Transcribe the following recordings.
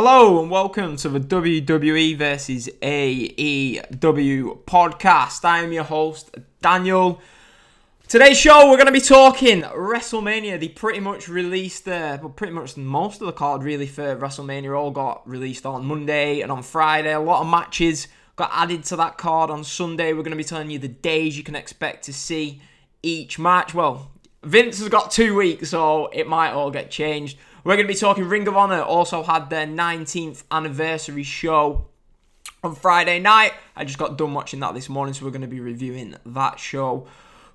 Hello and welcome to the WWE versus AEW podcast. I am your host, Daniel. Today's show, we're going to be talking WrestleMania. They pretty much released, uh, well, pretty much most of the card really for WrestleMania all got released on Monday and on Friday. A lot of matches got added to that card on Sunday. We're going to be telling you the days you can expect to see each match. Well, Vince has got two weeks, so it might all get changed. We're going to be talking Ring of Honor also had their 19th anniversary show on Friday night. I just got done watching that this morning, so we're going to be reviewing that show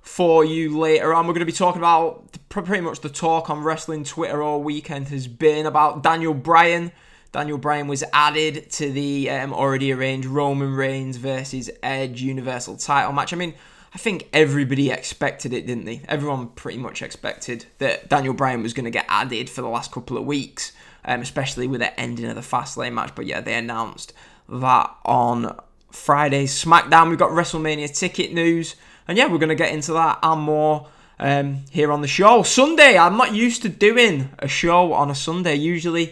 for you later on. We're going to be talking about pretty much the talk on wrestling Twitter all weekend has been about Daniel Bryan. Daniel Bryan was added to the um, already arranged Roman Reigns versus Edge Universal title match. I mean, I think everybody expected it, didn't they? Everyone pretty much expected that Daniel Bryan was going to get added for the last couple of weeks, um, especially with the ending of the Fastlane match. But yeah, they announced that on Friday's SmackDown. We've got WrestleMania ticket news, and yeah, we're going to get into that and more um, here on the show. Sunday, I'm not used to doing a show on a Sunday. Usually,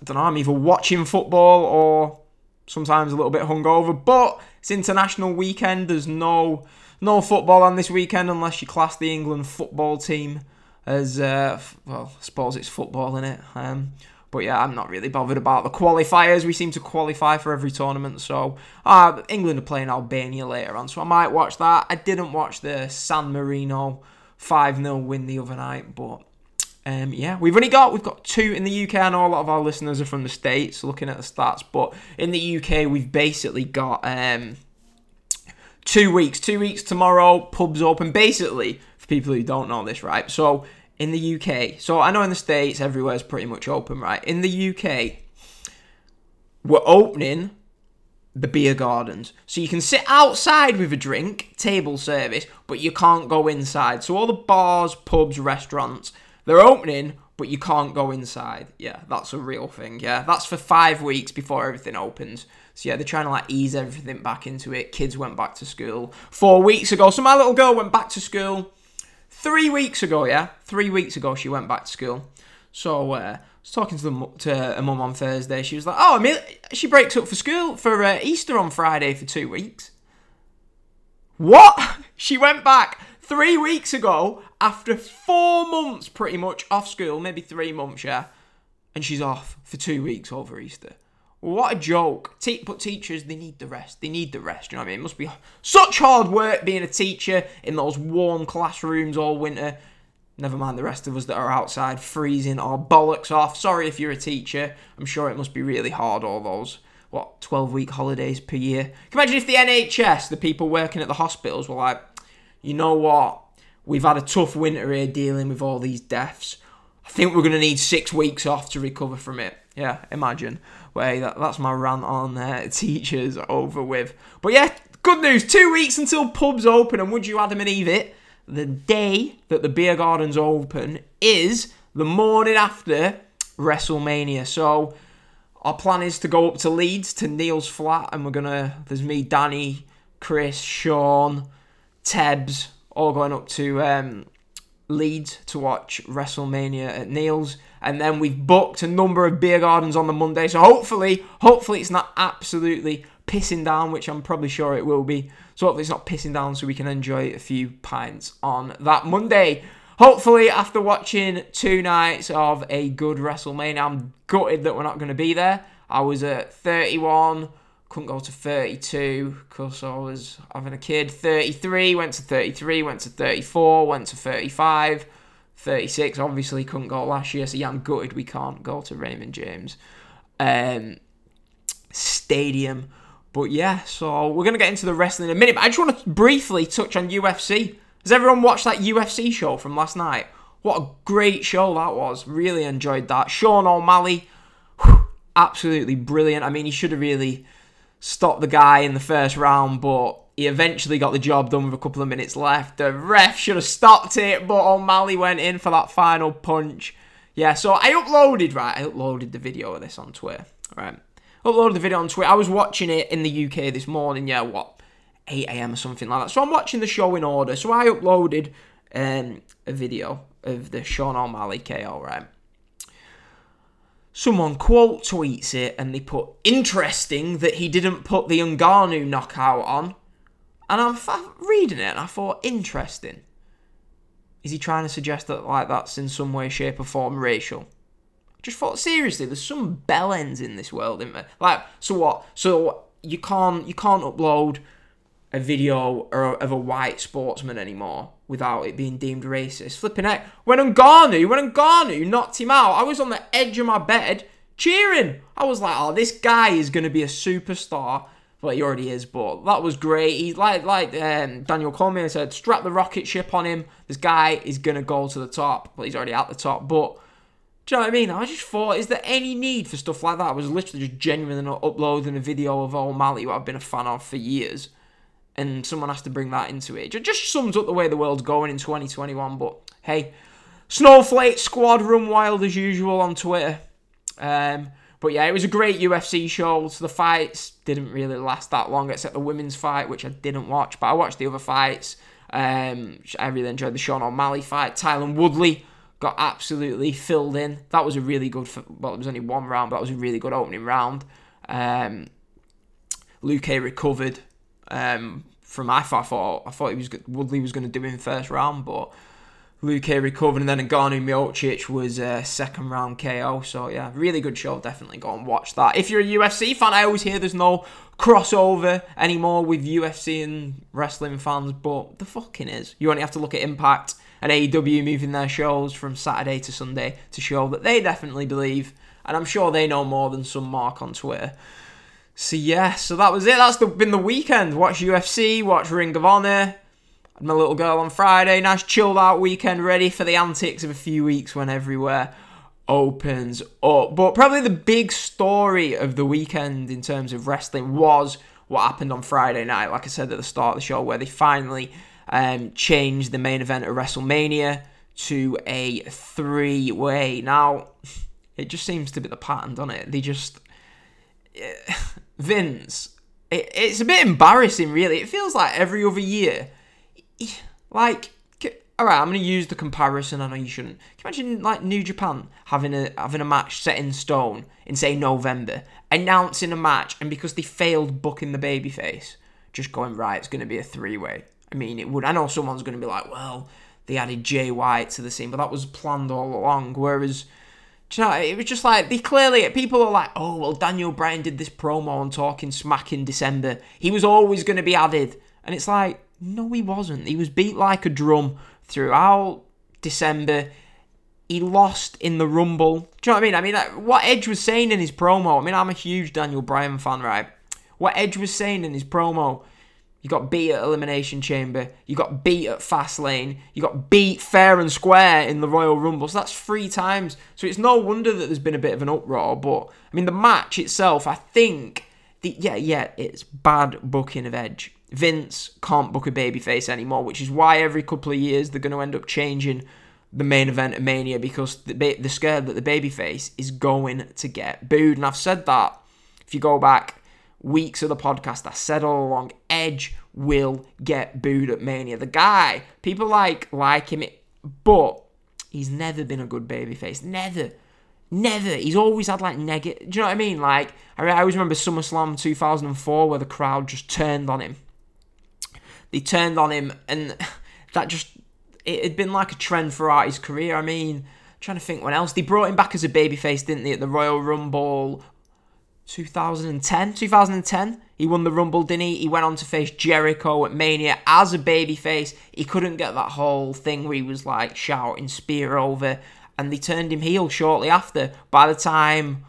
I don't know, I'm either watching football or sometimes a little bit hungover, but it's international weekend. There's no no football on this weekend unless you class the England football team as uh, well. I suppose it's football in it. Um, but yeah, I'm not really bothered about the qualifiers. We seem to qualify for every tournament. So uh, England are playing Albania later on, so I might watch that. I didn't watch the San Marino 5 0 win the other night, but um, yeah, we've only got we've got two in the UK. I know a lot of our listeners are from the states, looking at the stats, but in the UK we've basically got um, two weeks. Two weeks tomorrow, pubs open. Basically, for people who don't know this, right? So in the UK, so I know in the States, everywhere's pretty much open, right? In the UK, we're opening the beer gardens. So you can sit outside with a drink, table service, but you can't go inside. So all the bars, pubs, restaurants, they're opening, but you can't go inside. Yeah, that's a real thing. Yeah, that's for five weeks before everything opens. So yeah, they're trying to like ease everything back into it. Kids went back to school four weeks ago. So my little girl went back to school three weeks ago. Yeah, three weeks ago she went back to school. So uh, I was talking to the to a mum on Thursday. She was like, "Oh, mean, she breaks up for school for uh, Easter on Friday for two weeks." What? She went back three weeks ago after four months pretty much off school, maybe three months, yeah, and she's off for two weeks over Easter. What a joke. Te- but teachers, they need the rest. They need the rest, you know what I mean? It must be such hard work being a teacher in those warm classrooms all winter. Never mind the rest of us that are outside freezing our bollocks off. Sorry if you're a teacher. I'm sure it must be really hard, all those, what, 12 week holidays per year. Imagine if the NHS, the people working at the hospitals, were like, you know what? We've had a tough winter here dealing with all these deaths. I think we're going to need six weeks off to recover from it. Yeah, imagine. That, that's my rant on uh, teachers over with. But yeah, good news. Two weeks until pubs open, and would you Adam and Eve it? The day that the beer gardens open is the morning after WrestleMania. So our plan is to go up to Leeds to Neil's flat, and we're gonna. There's me, Danny, Chris, Sean, Tebs, all going up to um, Leeds to watch WrestleMania at Neil's, and then we've booked a number of beer gardens on the Monday. So hopefully, hopefully it's not absolutely pissing down, which I'm probably sure it will be. So hopefully it's not pissing down, so we can enjoy a few pints on that Monday. Hopefully, after watching two nights of a good WrestleMania, I'm gutted that we're not going to be there. I was at 31 couldn't go to 32 because I was having a kid. 33, went to 33, went to 34, went to 35, 36. Obviously, couldn't go last year, so yeah, I'm gutted we can't go to Raymond James um, Stadium. But yeah, so we're going to get into the wrestling in a minute, but I just want to briefly touch on UFC. Has everyone watched that UFC show from last night? What a great show that was. Really enjoyed that. Sean O'Malley, whew, absolutely brilliant. I mean, he should have really stopped the guy in the first round, but he eventually got the job done with a couple of minutes left. The ref should have stopped it, but O'Malley went in for that final punch. Yeah, so I uploaded, right? I uploaded the video of this on Twitter, right? Uploaded the video on Twitter. I was watching it in the UK this morning, yeah, what? 8 a.m. or something like that. So I'm watching the show in order. So I uploaded um, a video of the Sean O'Malley KO, right? Someone quote tweets it and they put interesting that he didn't put the Ngannou knockout on. And I'm reading it and I thought, interesting. Is he trying to suggest that like that's in some way, shape, or form racial? Just thought seriously, there's some bell ends in this world, isn't there? Like, so what? So you can't you can't upload a video or, of a white sportsman anymore without it being deemed racist. Flipping out. When Ngannou, when Ngannou knocked him out, I was on the edge of my bed cheering. I was like, oh, this guy is going to be a superstar. Well, he already is, but that was great. He like like um, Daniel Cormier said, strap the rocket ship on him. This guy is gonna go to the top. Well, he's already at the top, but do you know what I mean? I just thought, is there any need for stuff like that? I was literally just genuinely uploading a video of O'Malley, who I've been a fan of for years, and someone has to bring that into it. It just sums up the way the world's going in 2021. But hey, Snowflake Squad run wild as usual on Twitter. Um, but yeah, it was a great UFC show. So the fights didn't really last that long, except the women's fight, which I didn't watch. But I watched the other fights. Um, I really enjoyed the Sean O'Malley fight. Tyron Woodley got absolutely filled in. That was a really good. Well, it was only one round, but that was a really good opening round. Um, Luque recovered um, from I thought I thought he was Woodley was going to do in first round, but Luque recovered, and then Ngannou Miocic was a second round KO. So yeah, really good show. Definitely go and watch that. If you're a UFC fan, I always hear there's no crossover anymore with UFC and wrestling fans, but the fucking is. You only have to look at Impact and AEW moving their shows from Saturday to Sunday to show that they definitely believe, and I'm sure they know more than some mark on Twitter. So yeah, so that was it. That's the, been the weekend. Watch UFC, watch Ring of Honor had my little girl on Friday. Nice chilled out weekend, ready for the antics of a few weeks when everywhere opens up. But probably the big story of the weekend in terms of wrestling was what happened on Friday night. Like I said at the start of the show, where they finally um, changed the main event of WrestleMania to a three way. Now, it just seems to be the pattern, doesn't it? They just. Vince. It, it's a bit embarrassing, really. It feels like every other year like, all right, I'm going to use the comparison. I know you shouldn't. Can you imagine like New Japan having a having a match set in stone in say November, announcing a match, and because they failed booking the babyface, just going right, it's going to be a three way. I mean, it would. I know someone's going to be like, well, they added Jay White to the scene, but that was planned all along. Whereas, you know, it was just like they clearly people are like, oh well, Daniel Bryan did this promo on talking smack in December. He was always going to be added, and it's like no, he wasn't. He was beat like a drum throughout December. He lost in the Rumble. Do you know what I mean? I mean, what Edge was saying in his promo. I mean, I'm a huge Daniel Bryan fan, right? What Edge was saying in his promo. You got beat at Elimination Chamber. You got beat at Fastlane. You got beat fair and square in the Royal Rumble. So that's three times. So it's no wonder that there's been a bit of an uproar. But I mean, the match itself, I think, the, yeah, yeah, it's bad booking of Edge. Vince can't book a babyface anymore, which is why every couple of years they're going to end up changing the main event of Mania because they're scared that the babyface is going to get booed. And I've said that if you go back weeks of the podcast, I said all along, Edge will get booed at Mania. The guy, people like like him, but he's never been a good babyface. Never. Never. He's always had like negative. Do you know what I mean? Like I always remember SummerSlam 2004 where the crowd just turned on him they turned on him, and that just it had been like a trend throughout his career. I mean, trying to think when else they brought him back as a babyface, didn't they? At the Royal Rumble, 2010, 2010. He won the Rumble, didn't he? He went on to face Jericho at Mania as a babyface. He couldn't get that whole thing where he was like shouting spear over, and they turned him heel shortly after. By the time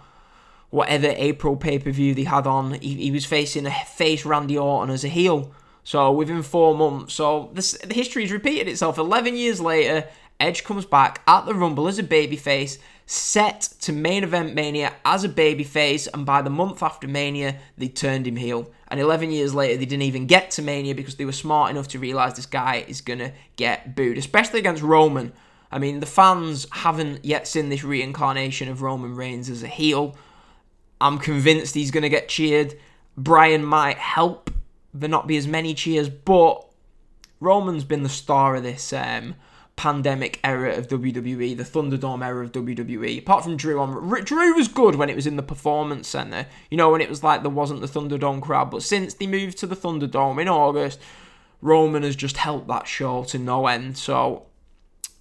whatever April pay per view they had on, he, he was facing a face Randy Orton as a heel. So within four months, so this the history's repeated itself. Eleven years later, Edge comes back at the Rumble as a babyface, set to main event Mania as a babyface, and by the month after Mania, they turned him heel. And 11 years later, they didn't even get to Mania because they were smart enough to realize this guy is gonna get booed, especially against Roman. I mean, the fans haven't yet seen this reincarnation of Roman Reigns as a heel. I'm convinced he's gonna get cheered. Bryan might help there not be as many cheers, but Roman's been the star of this um, pandemic era of WWE, the Thunderdome era of WWE. Apart from Drew on Drew was good when it was in the Performance Center. You know when it was like there wasn't the Thunderdome crowd, but since they moved to the Thunderdome in August, Roman has just helped that show to no end. So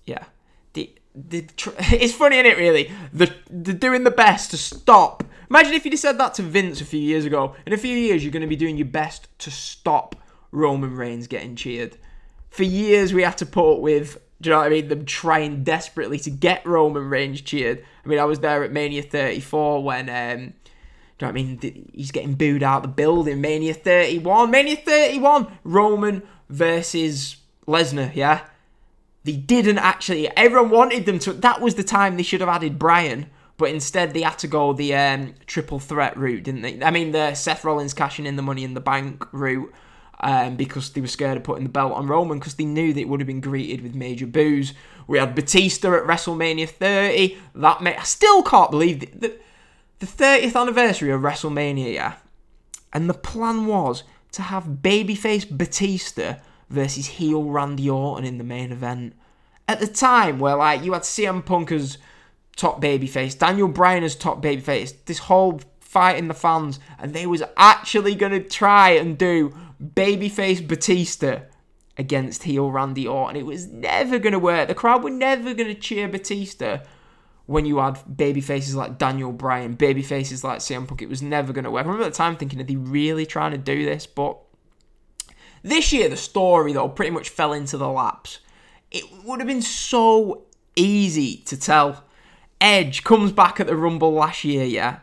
yeah, the, the it's funny, isn't it? Really, the they're doing the best to stop. Imagine if you'd have said that to Vince a few years ago. In a few years, you're going to be doing your best to stop Roman Reigns getting cheered. For years, we had to put up with do you know what I mean? Them trying desperately to get Roman Reigns cheered. I mean, I was there at Mania 34 when, um, do you know what I mean? He's getting booed out the building. Mania 31. Mania 31. Roman versus Lesnar, yeah? They didn't actually. Everyone wanted them to. That was the time they should have added Bryan. But instead, they had to go the um, triple threat route, didn't they? I mean, the Seth Rollins cashing in the money in the bank route um, because they were scared of putting the belt on Roman because they knew that it would have been greeted with major boos. We had Batista at WrestleMania 30. That may, I still can't believe the, the, the 30th anniversary of WrestleMania, yeah. And the plan was to have babyface Batista versus heel Randy Orton in the main event. At the time, where like you had CM Punk as top babyface, Daniel Bryan as top babyface, this whole fight in the fans, and they was actually gonna try and do babyface Batista against heel Randy Orton. It was never going to work. The crowd were never going to cheer Batista when you had baby faces like Daniel Bryan, baby faces like CM Punk. It was never going to work. I remember at the time thinking, are they really trying to do this? But this year, the story, though, pretty much fell into the laps. It would have been so easy to tell. Edge comes back at the Rumble last year, yeah,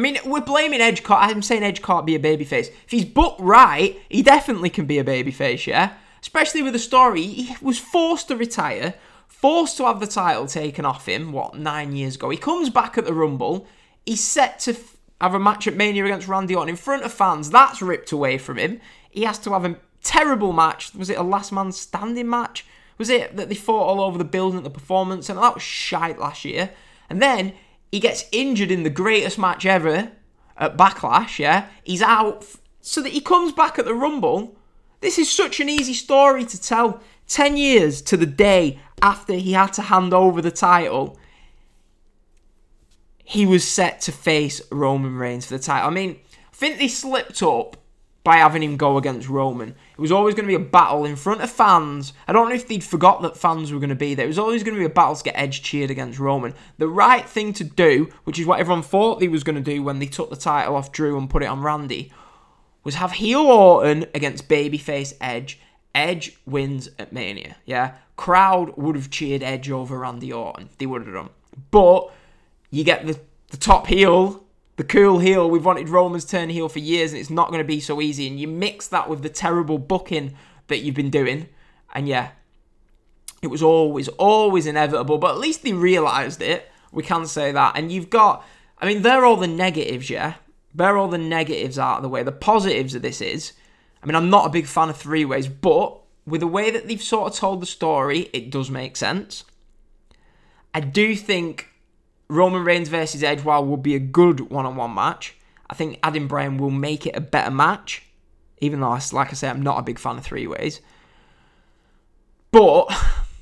I mean, we're blaming Edge. I'm saying Edge can't be a babyface. If he's booked right, he definitely can be a babyface, yeah? Especially with the story. He was forced to retire, forced to have the title taken off him, what, nine years ago. He comes back at the Rumble. He's set to f- have a match at Mania against Randy Orton in front of fans. That's ripped away from him. He has to have a terrible match. Was it a last man standing match? Was it that they fought all over the building at the performance? And that was shite last year. And then he gets injured in the greatest match ever at Backlash, yeah? He's out so that he comes back at the Rumble. This is such an easy story to tell. 10 years to the day after he had to hand over the title, he was set to face Roman Reigns for the title. I mean, I think they slipped up by having him go against Roman. It was always going to be a battle in front of fans. I don't know if they'd forgot that fans were going to be there. It was always going to be a battle to get Edge cheered against Roman. The right thing to do, which is what everyone thought they was going to do when they took the title off Drew and put it on Randy, was have heel Orton against babyface Edge. Edge wins at Mania. Yeah, crowd would have cheered Edge over Randy Orton. They would have done. But you get the the top heel the cool heel. We've wanted Roman's turn heel for years, and it's not going to be so easy. And you mix that with the terrible booking that you've been doing, and yeah, it was always, always inevitable. But at least they realised it. We can say that. And you've got, I mean, they're all the negatives, yeah. They're all the negatives out of the way. The positives of this is, I mean, I'm not a big fan of three ways, but with the way that they've sort of told the story, it does make sense. I do think Roman Reigns versus Edge, while would be a good one-on-one match, I think Adam Bryan will make it a better match. Even though, I, like I say, I'm not a big fan of three ways. But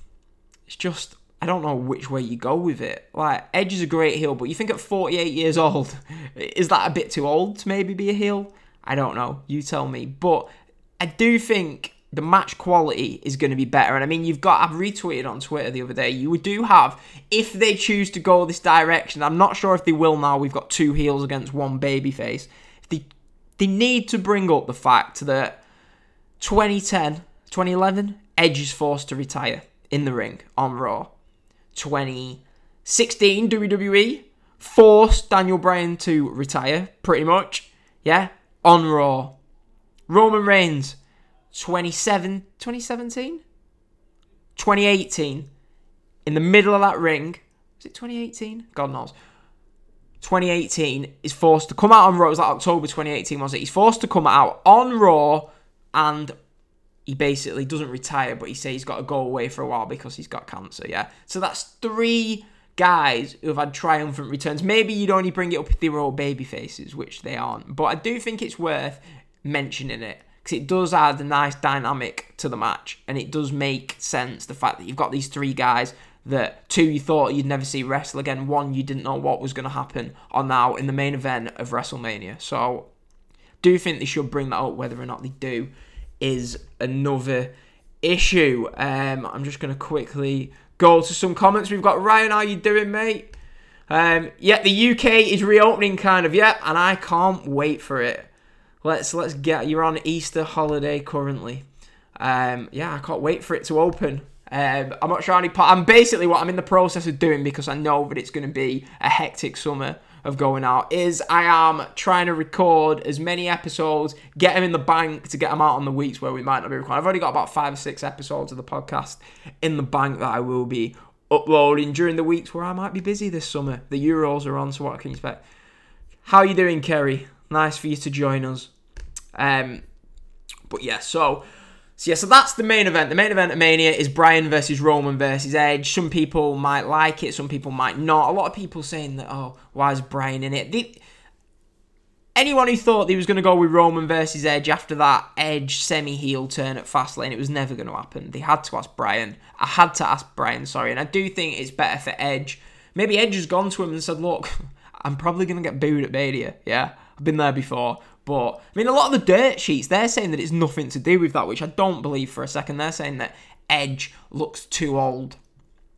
it's just I don't know which way you go with it. Like Edge is a great heel, but you think at 48 years old, is that a bit too old to maybe be a heel? I don't know. You tell me. But I do think the match quality is going to be better. And I mean, you've got, I've retweeted on Twitter the other day, you do have, if they choose to go this direction, I'm not sure if they will now, we've got two heels against one babyface. They, they need to bring up the fact that 2010, 2011, Edge is forced to retire in the ring on Raw. 2016, WWE forced Daniel Bryan to retire, pretty much. Yeah, on Raw. Roman Reigns 27, 2017? 2018. In the middle of that ring. Was it 2018? God knows. 2018 is forced to come out on Raw. It was like October 2018, was it? He's forced to come out on Raw and he basically doesn't retire, but he says he's got to go away for a while because he's got cancer, yeah? So that's three guys who have had triumphant returns. Maybe you'd only bring it up if they were all baby faces, which they aren't. But I do think it's worth mentioning it because it does add a nice dynamic to the match, and it does make sense the fact that you've got these three guys that two you thought you'd never see wrestle again, one you didn't know what was going to happen, are now in the main event of WrestleMania. So, do you think they should bring that up. Whether or not they do is another issue. Um, I'm just going to quickly go to some comments. We've got Ryan, how you doing, mate? Um, yeah, the UK is reopening, kind of. Yeah, and I can't wait for it. Let's let's get. You're on Easter holiday currently. Um, yeah, I can't wait for it to open. Um, I'm not sure any part. I'm basically what I'm in the process of doing because I know that it's going to be a hectic summer of going out. Is I am trying to record as many episodes, get them in the bank to get them out on the weeks where we might not be recording. I've already got about five or six episodes of the podcast in the bank that I will be uploading during the weeks where I might be busy this summer. The Euros are on, so what can you expect? How are you doing, Kerry? Nice for you to join us. Um, but yeah, so so yeah, so that's the main event. The main event of Mania is Bryan versus Roman versus Edge. Some people might like it, some people might not. A lot of people saying that, oh, why is Bryan in it? The, anyone who thought he was going to go with Roman versus Edge after that Edge semi-heel turn at Fastlane, it was never going to happen. They had to ask Bryan. I had to ask Bryan, sorry, and I do think it's better for Edge. Maybe Edge has gone to him and said, look, I'm probably going to get booed at Mania, yeah? I've been there before. But I mean, a lot of the dirt sheets they're saying that it's nothing to do with that, which I don't believe for a second. They're saying that Edge looks too old.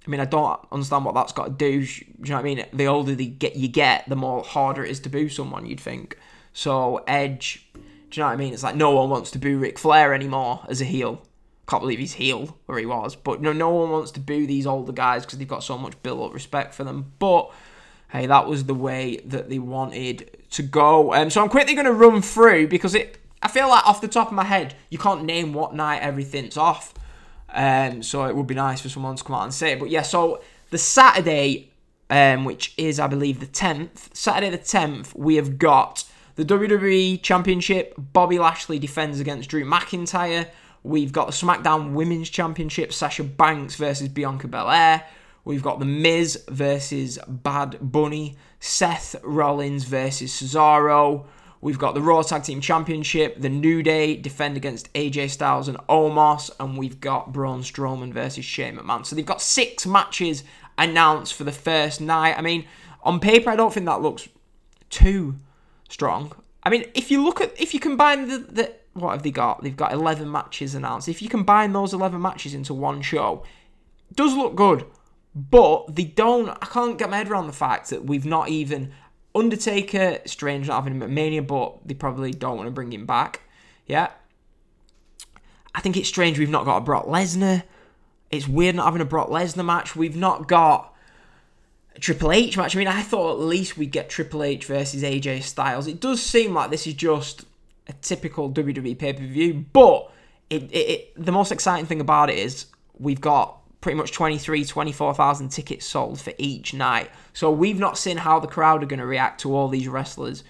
I mean, I don't understand what that's got to do. Do you know what I mean? The older the get you get, the more harder it is to boo someone. You'd think. So Edge, do you know what I mean? It's like no one wants to boo Ric Flair anymore as a heel. Can't believe he's heel where he was, but no, no one wants to boo these older guys because they've got so much built-up respect for them. But hey, that was the way that they wanted to go. Um, so I'm quickly going to run through because it. I feel like off the top of my head, you can't name what night everything's off. Um, so it would be nice for someone to come out and say it. But yeah, so the Saturday, um, which is I believe the 10th, Saturday the 10th, we have got the WWE Championship. Bobby Lashley defends against Drew McIntyre. We've got the SmackDown Women's Championship. Sasha Banks versus Bianca Belair. We've got The Miz versus Bad Bunny, Seth Rollins versus Cesaro. We've got the Raw Tag Team Championship, The New Day defend against AJ Styles and Omos, and we've got Braun Strowman versus Shane McMahon. So they've got six matches announced for the first night. I mean, on paper, I don't think that looks too strong. I mean, if you look at if you combine the, the what have they got? They've got eleven matches announced. If you combine those eleven matches into one show, does look good. But they don't. I can't get my head around the fact that we've not even Undertaker. Strange not having him at Mania, but they probably don't want to bring him back. Yeah. I think it's strange we've not got a Brock Lesnar. It's weird not having a Brock Lesnar match. We've not got a Triple H match. I mean, I thought at least we'd get Triple H versus AJ Styles. It does seem like this is just a typical WWE pay per view, but it, it, it, the most exciting thing about it is we've got pretty much 23, 24,000 tickets sold for each night. So we've not seen how the crowd are going to react to all these wrestlers.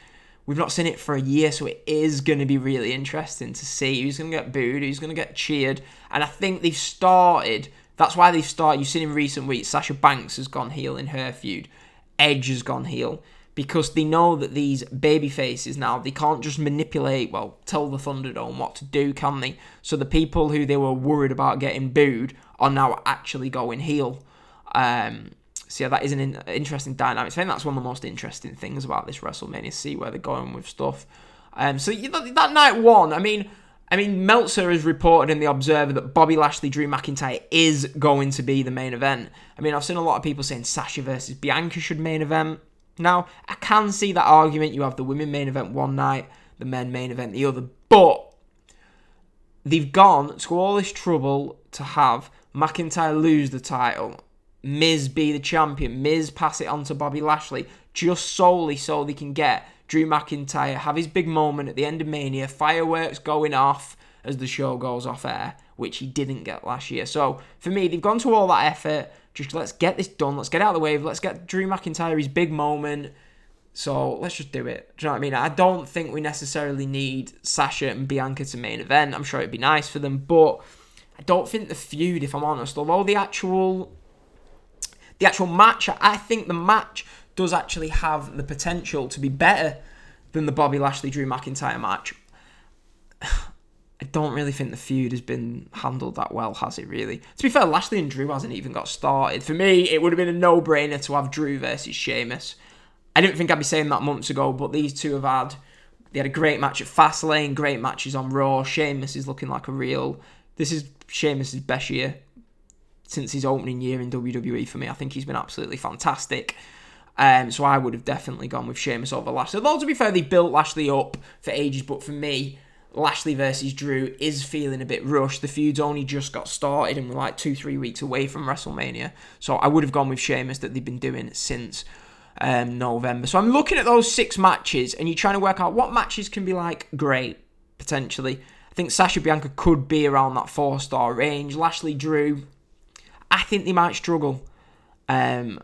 We've not seen it for a year, so it is going to be really interesting to see who's going to get booed, who's going to get cheered. And I think they've started, that's why they've started. You've seen in recent weeks, Sasha Banks has gone heel in her feud, Edge has gone heel. Because they know that these baby faces now, they can't just manipulate, well, tell the Thunderdome what to do, can they? So the people who they were worried about getting booed are now actually going heel. Um, so yeah, that is an in- interesting dynamic. I think that's one of the most interesting things about this WrestleMania. See where they're going with stuff. Um, so that night one, I mean, I mean, Meltzer has reported in the Observer that Bobby Lashley, Drew McIntyre is going to be the main event. I mean, I've seen a lot of people saying Sasha versus Bianca should main event. Now, I can see that argument. You have the women main event one night, the men main event the other, but they've gone to all this trouble to have McIntyre lose the title, Miz be the champion, Miz pass it on to Bobby Lashley, just solely so they can get Drew McIntyre have his big moment at the end of Mania, fireworks going off as the show goes off air, which he didn't get last year. So for me, they've gone to all that effort. Just let's get this done. Let's get out of the way. Let's get Drew McIntyre his big moment. So let's just do it. Do you know what I mean? I don't think we necessarily need Sasha and Bianca to main event. I'm sure it'd be nice for them, but I don't think the feud, if I'm honest, although the actual the actual match, I think the match does actually have the potential to be better than the Bobby Lashley Drew McIntyre match. I don't really think the feud has been handled that well, has it really? To be fair, Lashley and Drew hasn't even got started. For me, it would have been a no brainer to have Drew versus Sheamus. I didn't think I'd be saying that months ago, but these two have had. They had a great match at Fastlane, great matches on Raw. Sheamus is looking like a real. This is Sheamus' best year since his opening year in WWE for me. I think he's been absolutely fantastic. Um, so I would have definitely gone with Sheamus over Lashley. Although to be fair, they built Lashley up for ages, but for me, Lashley versus Drew is feeling a bit rushed. The feud's only just got started and we're like two, three weeks away from WrestleMania. So I would have gone with Sheamus that they've been doing since um, November. So I'm looking at those six matches and you're trying to work out what matches can be like great, potentially. I think Sasha Bianca could be around that four star range. Lashley Drew, I think they might struggle. Um,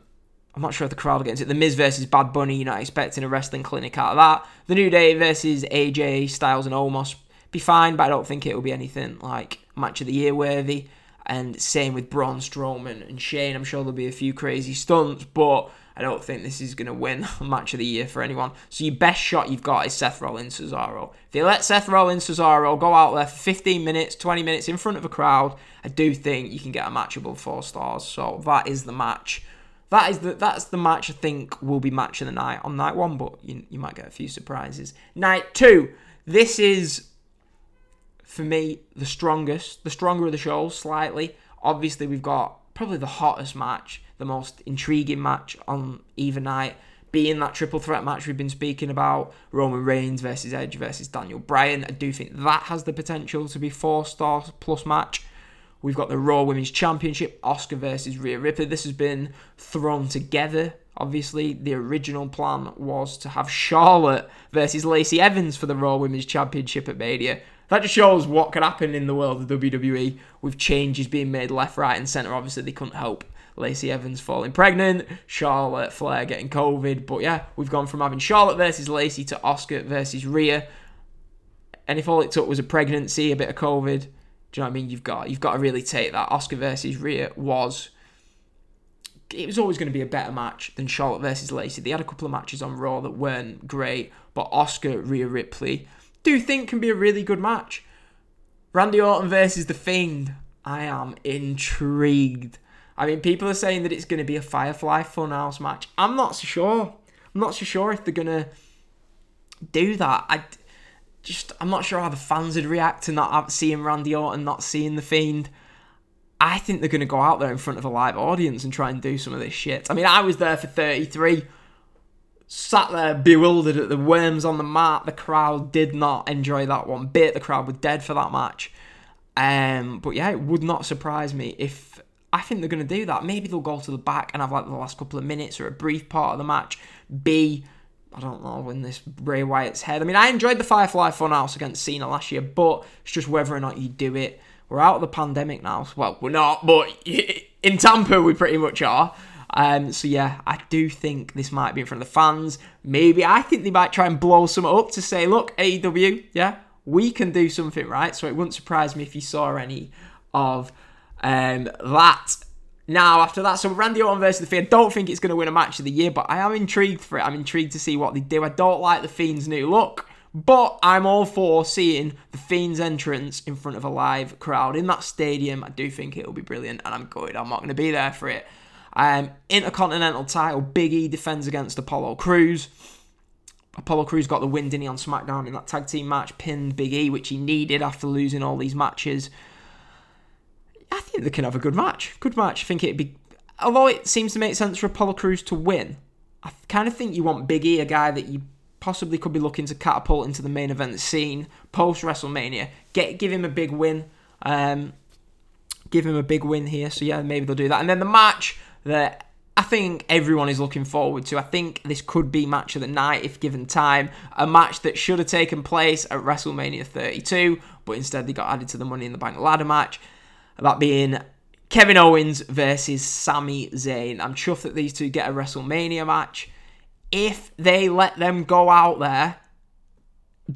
I'm not sure if the crowd into it. The Miz versus Bad Bunny, you're not expecting a wrestling clinic out of that. The New Day versus AJ Styles and Omos, be fine, but I don't think it will be anything like match of the year worthy. And same with Braun Strowman and Shane. I'm sure there'll be a few crazy stunts, but I don't think this is going to win match of the year for anyone. So your best shot you've got is Seth Rollins Cesaro. If you let Seth Rollins Cesaro go out there for 15 minutes, 20 minutes in front of a crowd, I do think you can get a match above four stars. So that is the match that is the that's the match I think will be match of the night on night one, but you, you might get a few surprises. Night two, this is for me the strongest, the stronger of the shows slightly. Obviously, we've got probably the hottest match, the most intriguing match on either night, being that triple threat match we've been speaking about Roman Reigns versus Edge versus Daniel Bryan. I do think that has the potential to be four stars plus match. We've got the Raw Women's Championship, Asuka versus Rhea Ripley. This has been thrown together. Obviously, the original plan was to have Charlotte versus Lacey Evans for the Raw Women's Championship at Mania. That just shows what can happen in the world of WWE with changes being made left, right, and centre. Obviously, they couldn't help Lacey Evans falling pregnant, Charlotte Flair getting COVID. But yeah, we've gone from having Charlotte versus Lacey to Asuka versus Rhea. And if all it took was a pregnancy, a bit of COVID, do you know what I mean? You've got you've got to really take that. Asuka versus Rhea was it was always going to be a better match than Charlotte versus Lacey. They had a couple of matches on Raw that weren't great, but Asuka Rhea Ripley do think can be a really good match. Randy Orton versus The Fiend. I am intrigued. I mean, people are saying that it's going to be a Firefly Funhouse match. I'm not so sure. I'm not so sure if they're going to do that. I just I'm not sure how the fans would react to not seeing Randy Orton, not seeing the Fiend. I think they're going to go out there in front of a live audience and try and do some of this shit. I mean, I was there for 33, sat there bewildered at the worms on the mat. The crowd did not enjoy that one bit. The crowd were dead for that match. Um, but yeah, it would not surprise me if I think they're going to do that. Maybe they'll go to the back and have like the last couple of minutes or a brief part of the match be I don't know, in this Bray Wyatt's head. I mean, I enjoyed the Firefly Funhouse against Cena last year, but it's just whether or not you do it. We're out of the pandemic now. Well, we're not, but in Tampa we pretty much are. Um, so yeah, I do think this might be in front of the fans. Maybe I think they might try and blow some up to say, look, AEW, yeah, we can do something right. So it wouldn't surprise me if you saw any of um, that. Now, after that, so Randy Orton versus The Fiend, don't think it's going to win a match of the year, but I am intrigued for it. I'm intrigued to see what they do. I don't like The Fiend's new look, but I'm all for seeing The Fiend's entrance in front of a live crowd in that stadium. I do think it'll be brilliant, and I'm good. I'm not going to be there for it. Um, Intercontinental title, Big E defends against Apollo Crews. Apollo Crews got the win, didn't he, on SmackDown in that tag team match, pinned Big E, which he needed after losing all these matches. I think they can have a good match. Good match. I think it'd be. Although it seems to make sense for Apollo Crews to win, I kind of think you want Big E, a guy that you possibly could be looking to catapult into the main event scene post WrestleMania. Get give him a big win. Um, give him a big win here. So yeah, maybe they'll do that. And then the match that I think everyone is looking forward to. I think this could be match of the night if given time. A match that should have taken place at WrestleMania 32, but instead they got added to the Money in the Bank ladder match. That being Kevin Owens versus Sami Zayn. I'm chuffed that these two get a WrestleMania match. If they let them go out there,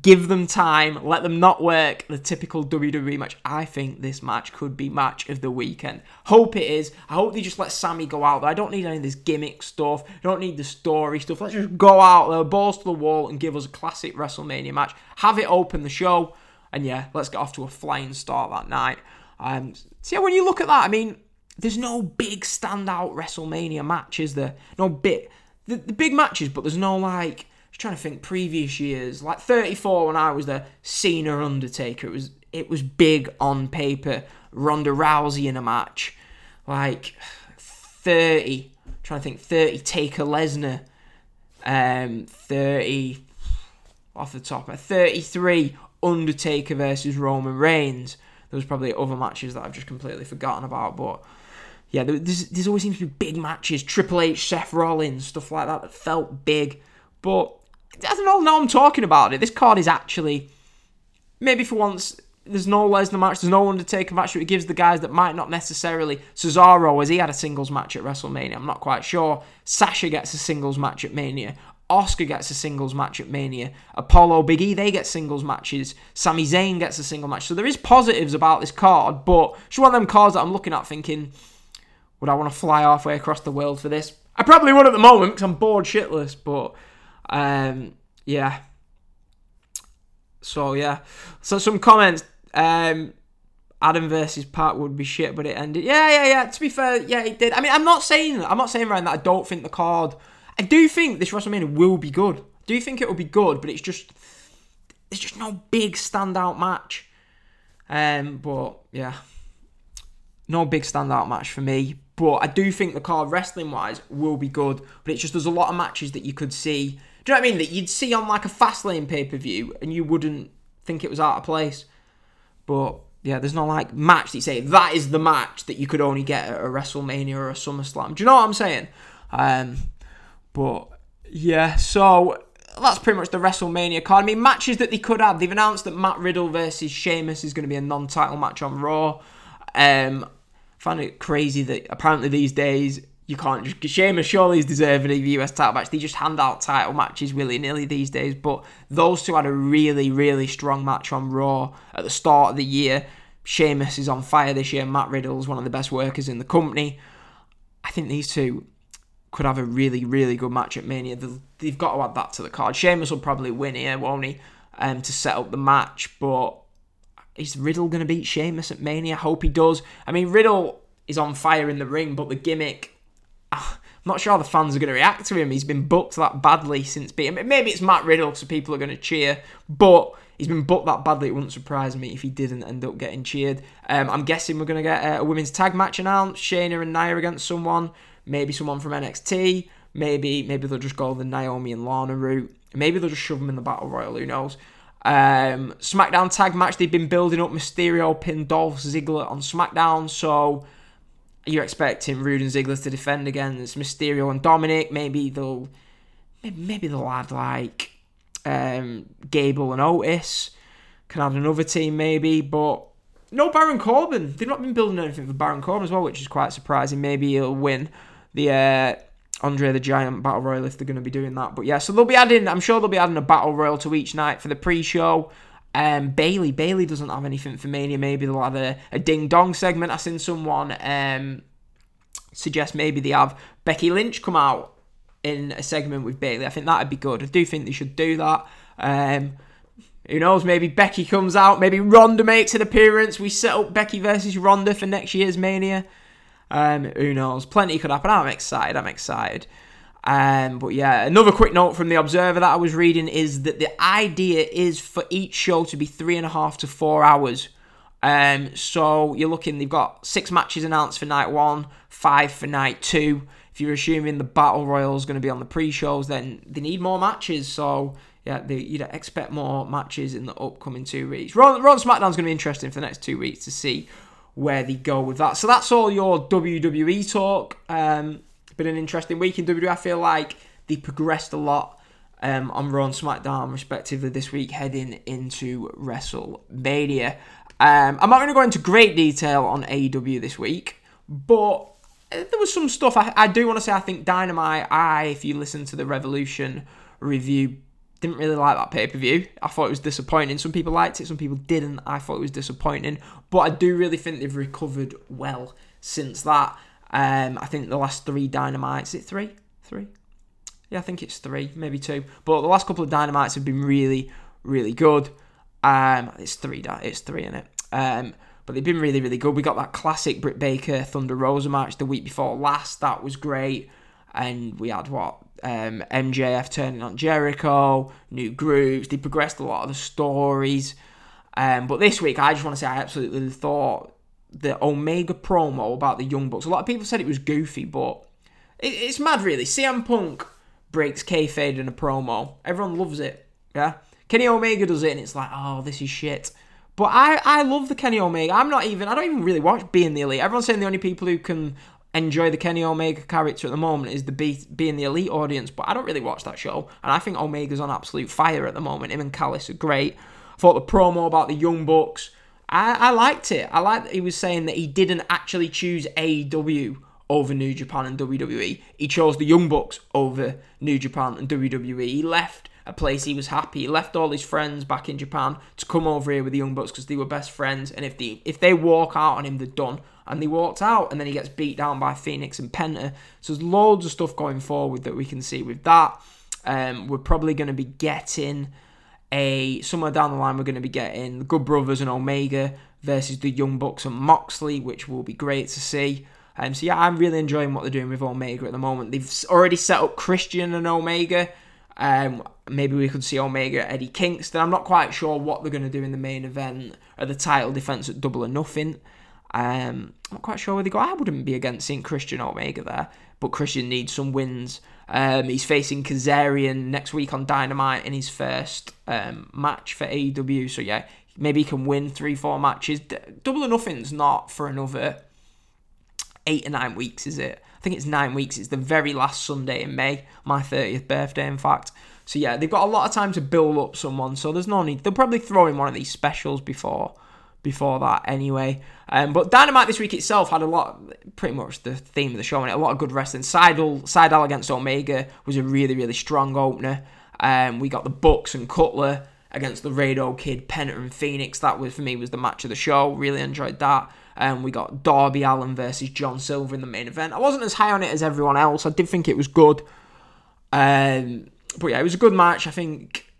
give them time, let them not work the typical WWE match, I think this match could be match of the weekend. Hope it is. I hope they just let Sami go out there. I don't need any of this gimmick stuff. I don't need the story stuff. Let's just go out there, balls to the wall, and give us a classic WrestleMania match. Have it open the show. And yeah, let's get off to a flying start that night. Um, so yeah, when you look at that, I mean, there's no big standout WrestleMania matches. There, no bit the, the big matches, but there's no like. I'm trying to think previous years, like 34 when I was there, Cena Undertaker. It was it was big on paper. Ronda Rousey in a match, like 30. I'm trying to think 30 Taker Lesnar, um 30 off the top, 33 Undertaker versus Roman Reigns. There was probably other matches that I've just completely forgotten about, but yeah, there's, there's always seems to be big matches. Triple H, Seth Rollins, stuff like that that felt big. But I don't know. Now I'm talking about it. This card is actually maybe for once. There's no Lesnar match. There's no Undertaker match. But it gives the guys that might not necessarily Cesaro, as he had a singles match at WrestleMania. I'm not quite sure. Sasha gets a singles match at Mania. Asuka gets a singles match at Mania. Apollo, Big E, they get singles matches. Sami Zayn gets a single match. So there is positives about this card, but it's one of them cards that I'm looking at thinking, would I want to fly halfway across the world for this? I probably would at the moment because I'm bored shitless, but um, yeah. So yeah. So some comments. Um, Adam versus Pat would be shit, but it ended. Yeah, yeah, yeah. To be fair, yeah, it did. I mean, I'm not saying I'm not saying Ryan that I don't think the card I do think this WrestleMania will be good. I do think it will be good, but it's just it's just no big standout match. Um, but yeah, no big standout match for me. But I do think the card wrestling wise will be good. But it's just there's a lot of matches that you could see. Do you know what I mean? That you'd see on like a Fastlane pay per view and you wouldn't think it was out of place. But yeah, there's no like match that you say that is the match that you could only get at a WrestleMania or a SummerSlam. Do you know what I'm saying? Um, but yeah, so that's pretty much the WrestleMania card. I mean, matches that they could have. They've announced that Matt Riddle versus Sheamus is going to be a non-title match on Raw. Um, I find it crazy that apparently these days you can't just Sheamus surely is deserving of a US title match. They just hand out title matches willy nilly these days. But those two had a really, really strong match on Raw at the start of the year. Sheamus is on fire this year. Matt Riddle is one of the best workers in the company. I think these two could have a really, really good match at Mania. They've got to add that to the card. Sheamus will probably win here, won't he? Um, to set up the match, but is Riddle going to beat Sheamus at Mania? I hope he does. I mean, Riddle is on fire in the ring, but the gimmick. I'm not sure how the fans are going to react to him. He's been booked that badly since being. Maybe it's Matt Riddle, so people are going to cheer, but he's been booked that badly. It wouldn't surprise me if he didn't end up getting cheered. Um, I'm guessing we're going to get a women's tag match announced Shayna and Nia against someone maybe someone from NXT, maybe maybe they'll just go the Naomi and Lana route. Maybe they'll just shove them in the Battle Royal, who knows. Um, SmackDown tag match, they've been building up Mysterio pin Dolph Ziggler on SmackDown, so you're expecting Roode and Ziggler to defend against Mysterio and Dominic. Maybe they'll maybe, maybe they'll add like um, Gable and Otis. Can add another team maybe, but no Baron Corbin. They've not been building anything for Baron Corbin as well, which is quite surprising. Maybe he'll win the uh, Andre the Giant Battle Royal if they're going to be doing that. But yeah, so they'll be adding, I'm sure they'll be adding a Battle Royal to each night for the pre show. Um, Bayley Bayley doesn't have anything for Mania. Maybe they'll have a, a ding dong segment. I seen someone um, suggest maybe they have Becky Lynch come out in a segment with Bayley. I think that'd be good. I do think they should do that. Um, who knows? Maybe Becky comes out. Maybe Ronda makes an appearance. We set up Becky versus Ronda for next year's Mania. Um, who knows? Plenty could happen. I'm excited. I'm excited. Um, but yeah, another quick note from the Observer that I was reading is that the idea is for each show to be three and a half to four hours. Um, so you're looking, they've got six matches announced for night one, five for night two. If you're assuming the Battle Royal is going to be on the pre shows, then they need more matches. So yeah, they, you'd expect more matches in the upcoming two weeks. Raw, Raw SmackDown's going to be interesting for the next two weeks to see where they go with that. So that's all your WWE talk. Um, been an interesting week in WWE. I feel like they progressed a lot um, on Raw and SmackDown, respectively, this week, heading into WrestleMania. Um, I'm not going to go into great detail on AEW this week, but there was some stuff I, I do want to say. I think Dynamite, I, if you listen to the Revolution review, didn't really like that pay per view. I thought it was disappointing. Some people liked it, some people didn't. I thought it was disappointing, but I do really think they've recovered well since that. Um, I think the last three dynamites, it three? Three? Yeah, I think it's three, maybe two. But the last couple of dynamites have been really, really good. Um, it's three. It's three in it. Um, but they've been really, really good. We got that classic Britt Baker Thunder Rosa match the week before last. That was great. And we had what um, MJF turning on Jericho, new groups. They progressed a lot of the stories. Um, but this week, I just want to say I absolutely thought the Omega promo about the Young Bucks. A lot of people said it was goofy, but it, it's mad, really. CM Punk breaks kayfabe in a promo. Everyone loves it. Yeah, Kenny Omega does it, and it's like, oh, this is shit. But I, I love the Kenny Omega. I'm not even. I don't even really watch Being the Elite. Everyone's saying the only people who can enjoy the Kenny Omega character at the moment is the Be- Being the Elite audience. But I don't really watch that show, and I think Omega's on absolute fire at the moment. Him and Callis are great. I thought the promo about the Young Bucks I, I liked it. I liked that he was saying that he didn't actually choose AEW over New Japan and WWE. He chose the Young Bucks over New Japan and WWE. He left a place he was happy. He left all his friends back in Japan to come over here with the Young Bucks because they were best friends. And if they if they walk out on him, they're done. And they walked out, and then he gets beat down by Phoenix and Penta. So there's loads of stuff going forward that we can see with that. Um, we're probably going to be getting a somewhere down the line we're going to be getting the Good Brothers and Omega versus the Young Bucks and Moxley, which will be great to see. Um, so yeah, I'm really enjoying what they're doing with Omega at the moment. They've already set up Christian and Omega. Um, maybe we could see Omega Eddie Kingston. I'm not quite sure what they're going to do in the main event or the title defense at Double or Nothing. Um, I'm not quite sure where they go. I wouldn't be against seeing Christian Omega there, but Christian needs some wins. Um, he's facing Kazarian next week on Dynamite in his first um, match for AEW. So yeah, maybe he can win three, four matches. Double or nothing's not for another eight or nine weeks, is it? I think it's nine weeks. It's the very last Sunday in May, my 30th birthday, in fact. So yeah, they've got a lot of time to build up someone. So there's no need. They'll probably throw in one of these specials before before that anyway. Um, but Dynamite this week itself had a lot, pretty much the theme of the show, and a lot of good wrestling. Sydal, Sydal against Omega was a really, really strong opener. Um, we got the Bucks and Cutler against Laredo Kid, Penta and Phoenix. That was for me was the match of the show. Really enjoyed that. Um, we got Darby Allin versus John Silver in the main event. I wasn't as high on it as everyone else. I did think it was good. Um, but yeah, it was a good match. I think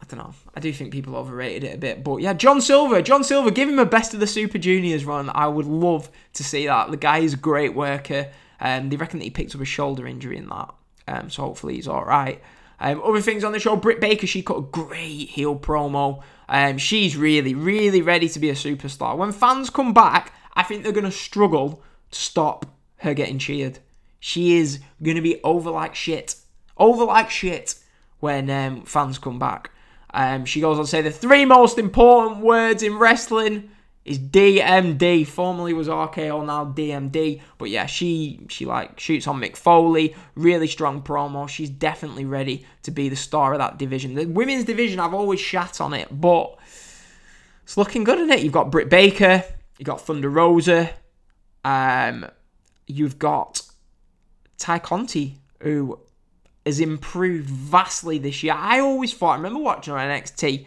I don't know. I do think people overrated it a bit, but yeah, John Silver, John Silver, give him a best of the Super Juniors run. I would love to see that. The guy is a great worker. Um, they reckon that he picked up a shoulder injury in that, um, so hopefully he's all right. Um, other things on the show, Britt Baker, she cut a great heel promo. Um, she's really, really ready to be a superstar. When fans come back, I think they're going to struggle to stop her getting cheered. She is going to be over like shit. Over like shit when um, fans come back. Um, she goes on to say the three most important words in wrestling is DMD. Formerly was RKO, now DMD. But yeah, she she like shoots on Mick Foley. Really strong promo. She's definitely ready to be the star of that division. The women's division, I've always shat on it, but it's looking good in it. You've got Britt Baker. You've got Thunder Rosa. Um, you've got Tay Conti, who has improved vastly this year. I always thought, I remember watching her NXT.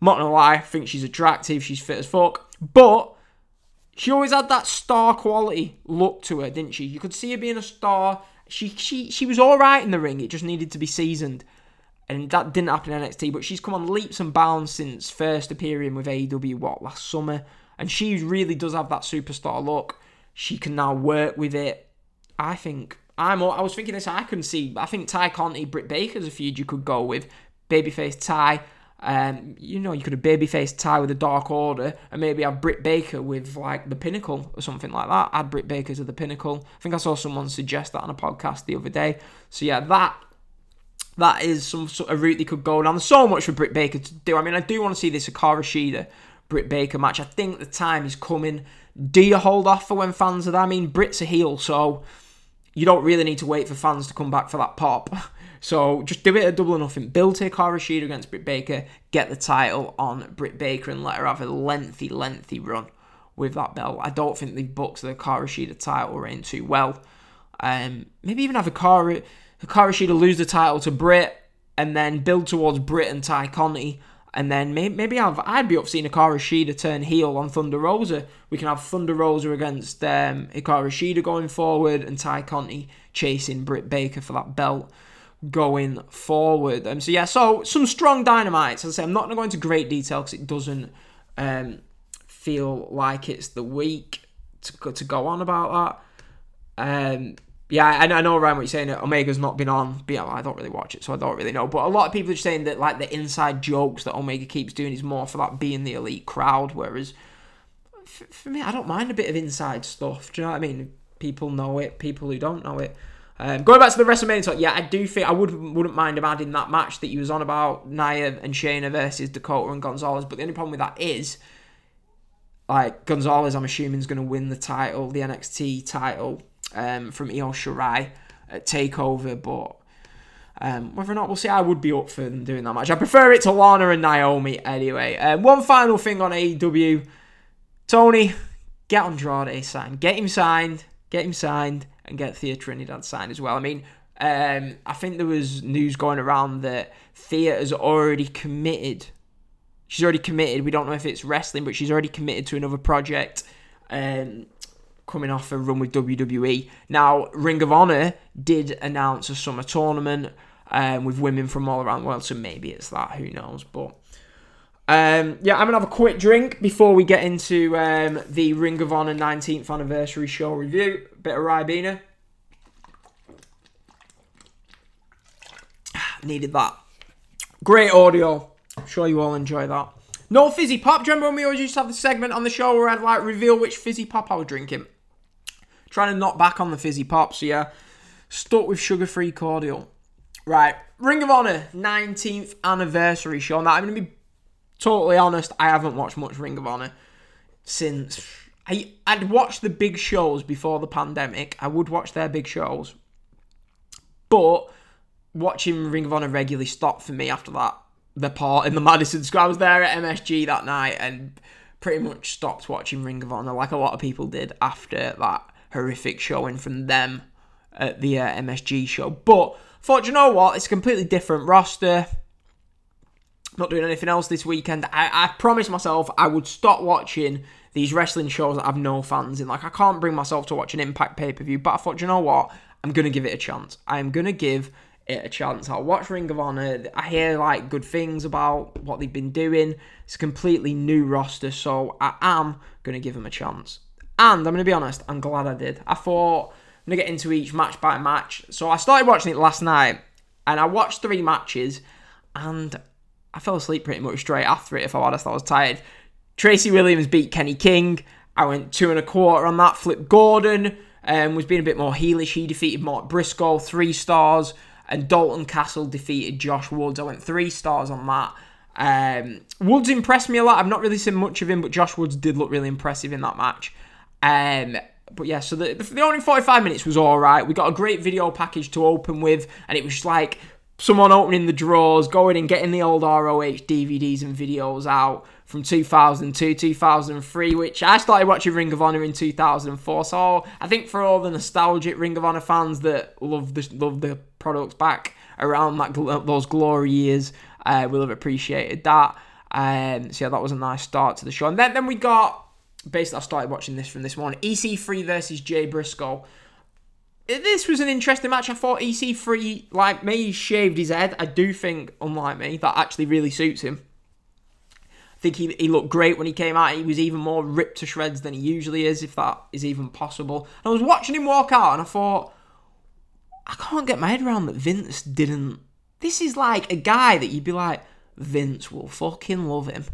I'm not gonna lie, I think she's attractive, she's fit as fuck, but she always had that star quality look to her, didn't she? You could see her being a star. She she she was all right in the ring. It just needed to be seasoned, and that didn't happen in NXT. But she's come on leaps and bounds since first appearing with AEW what last summer, and she really does have that superstar look. She can now work with it. I think I'm. I was thinking this. I can see. I think Tay Conti, Britt Baker's a feud you could go with. Babyface Tay. Um, you know, you could have babyface Tay with the Dark Order, and maybe have Britt Baker with like the Pinnacle or something like that. Add Britt Baker to the Pinnacle. I think I saw someone suggest that on a podcast the other day. So yeah, that that is some sort of route they could go down. There's so much for Britt Baker to do. I mean, I do want to see this Hikaru Shida Britt Baker match. I think the time is coming. Do you hold off for when fans are there? I mean, Brit's a heel, so you don't really need to wait for fans to come back for that pop. So just do it at double or nothing. Build Hikaru Shida against Britt Baker, get the title on Britt Baker, and let her have a lengthy, lengthy run with that belt. I don't think they've booked the Hikaru Shida title reign too well. Um, maybe even have Hikaru Shida lose the title to Britt, and then build towards Britt and Tay Conti and then maybe, maybe I've, I'd be up seeing Hikaru Shida turn heel on Thunder Rosa. We can have Thunder Rosa against um, Hikaru Shida going forward and Tay Conti chasing Britt Baker for that belt. going forward. Um, so yeah, so some strong dynamites. As I say, I'm not going to go into great detail because it doesn't um, feel like it's the week to, to go on about that. Um, yeah, I, I know Ryan what you're saying. Omega's not been on, but I don't really watch it, so I don't really know. But a lot of people are saying that like the inside jokes that Omega keeps doing is more for that being the elite crowd, whereas for, for me, I don't mind a bit of inside stuff. Do you know what I mean? People know it, people who don't know it. Um, going back to the WrestleMania talk, yeah, I do think I would wouldn't mind him adding that match that he was on about Nia and Shayna versus Dakota and Gonzalez. But the only problem with that is, like Gonzalez, I'm assuming is going to win the title, the NXT title, um, from Io Shirai at Takeover. But um, whether or not we'll see, I would be up for them doing that match. I prefer it to Lana and Naomi anyway. Um, one final thing on AEW, Tony, get Andrade signed, get him signed, get him signed and get Thea Trinidad signed as well. I mean, um, I think there was news going around that Thea has already committed. She's already committed. We don't know if it's wrestling, but she's already committed to another project. Um, coming off a run with WWE. Now, Ring of Honor did announce a summer tournament um, with women from all around the world, so maybe it's that. Who knows? But um, yeah, I'm gonna have a quick drink before we get into um, the Ring of Honor 19th anniversary show review. Bit of Ribena. Needed that. Great audio. I'm sure you all enjoy that. No fizzy pop. Do you remember when we always used to have the segment on the show where I'd like reveal which fizzy pop I was drinking? Trying to knock back on the fizzy pop, so yeah. Stuck with sugar free cordial. Right. Ring of Honor 19th anniversary show. Now, I'm going to be totally honest, I haven't watched much Ring of Honor since I I'd watched the big shows before the pandemic. I would watch their big shows. But watching Ring of Honor regularly stopped for me after that. The part in the Madison Square. I was there at MSG that night and pretty much stopped watching Ring of Honor like a lot of people did after that horrific showing from them at the uh, MSG show. But thought, you know what? It's a completely different roster not doing anything else this weekend. I, I promised myself I would stop watching these wrestling shows that have no fans in. Like, I can't bring myself to watch an Impact pay per view, but I thought, you know what? I'm going to give it a chance. I'm going to give it a chance. I'll watch Ring of Honor. I hear, like, good things about what they've been doing. It's a completely new roster, so I am going to give them a chance. And I'm going to be honest, I'm glad I did. I thought I'm going to get into each match by match. So I started watching it last night, and I watched three matches, and I fell asleep pretty much straight after it, if I'm honest. I was tired. Tracy Williams beat Kenny King. I went two and a quarter on that. Flip Gordon um, was being a bit more heelish. He defeated Mark Briscoe, three stars. And Dalton Castle defeated Josh Woods. I went three stars on that. Um, Woods impressed me a lot. I've not really seen much of him, but Josh Woods did look really impressive in that match. Um, but yeah, so the, the, only 45 minutes was all right. We got a great video package to open with, and it was like someone opening the drawers, going and getting the old ROH DVDs and videos out from 2002, 2003, which I started watching Ring of Honor in 2004. So I think for all the nostalgic Ring of Honor fans that love the love the products back around that those glory years, uh, will have appreciated that. Um, so yeah, that was a nice start to the show. And then then we got basically I started watching this from this morning. EC3 versus Jay Briscoe this was an interesting match. I thought EC3, like me, shaved his head. I do think, unlike me, that actually really suits him. I think he, he looked great when he came out. He was even more ripped to shreds than he usually is, if that is even possible. And I was watching him walk out, and I thought, I can't get my head around that Vince didn't. This is like a guy that you'd be like, Vince will fucking love him.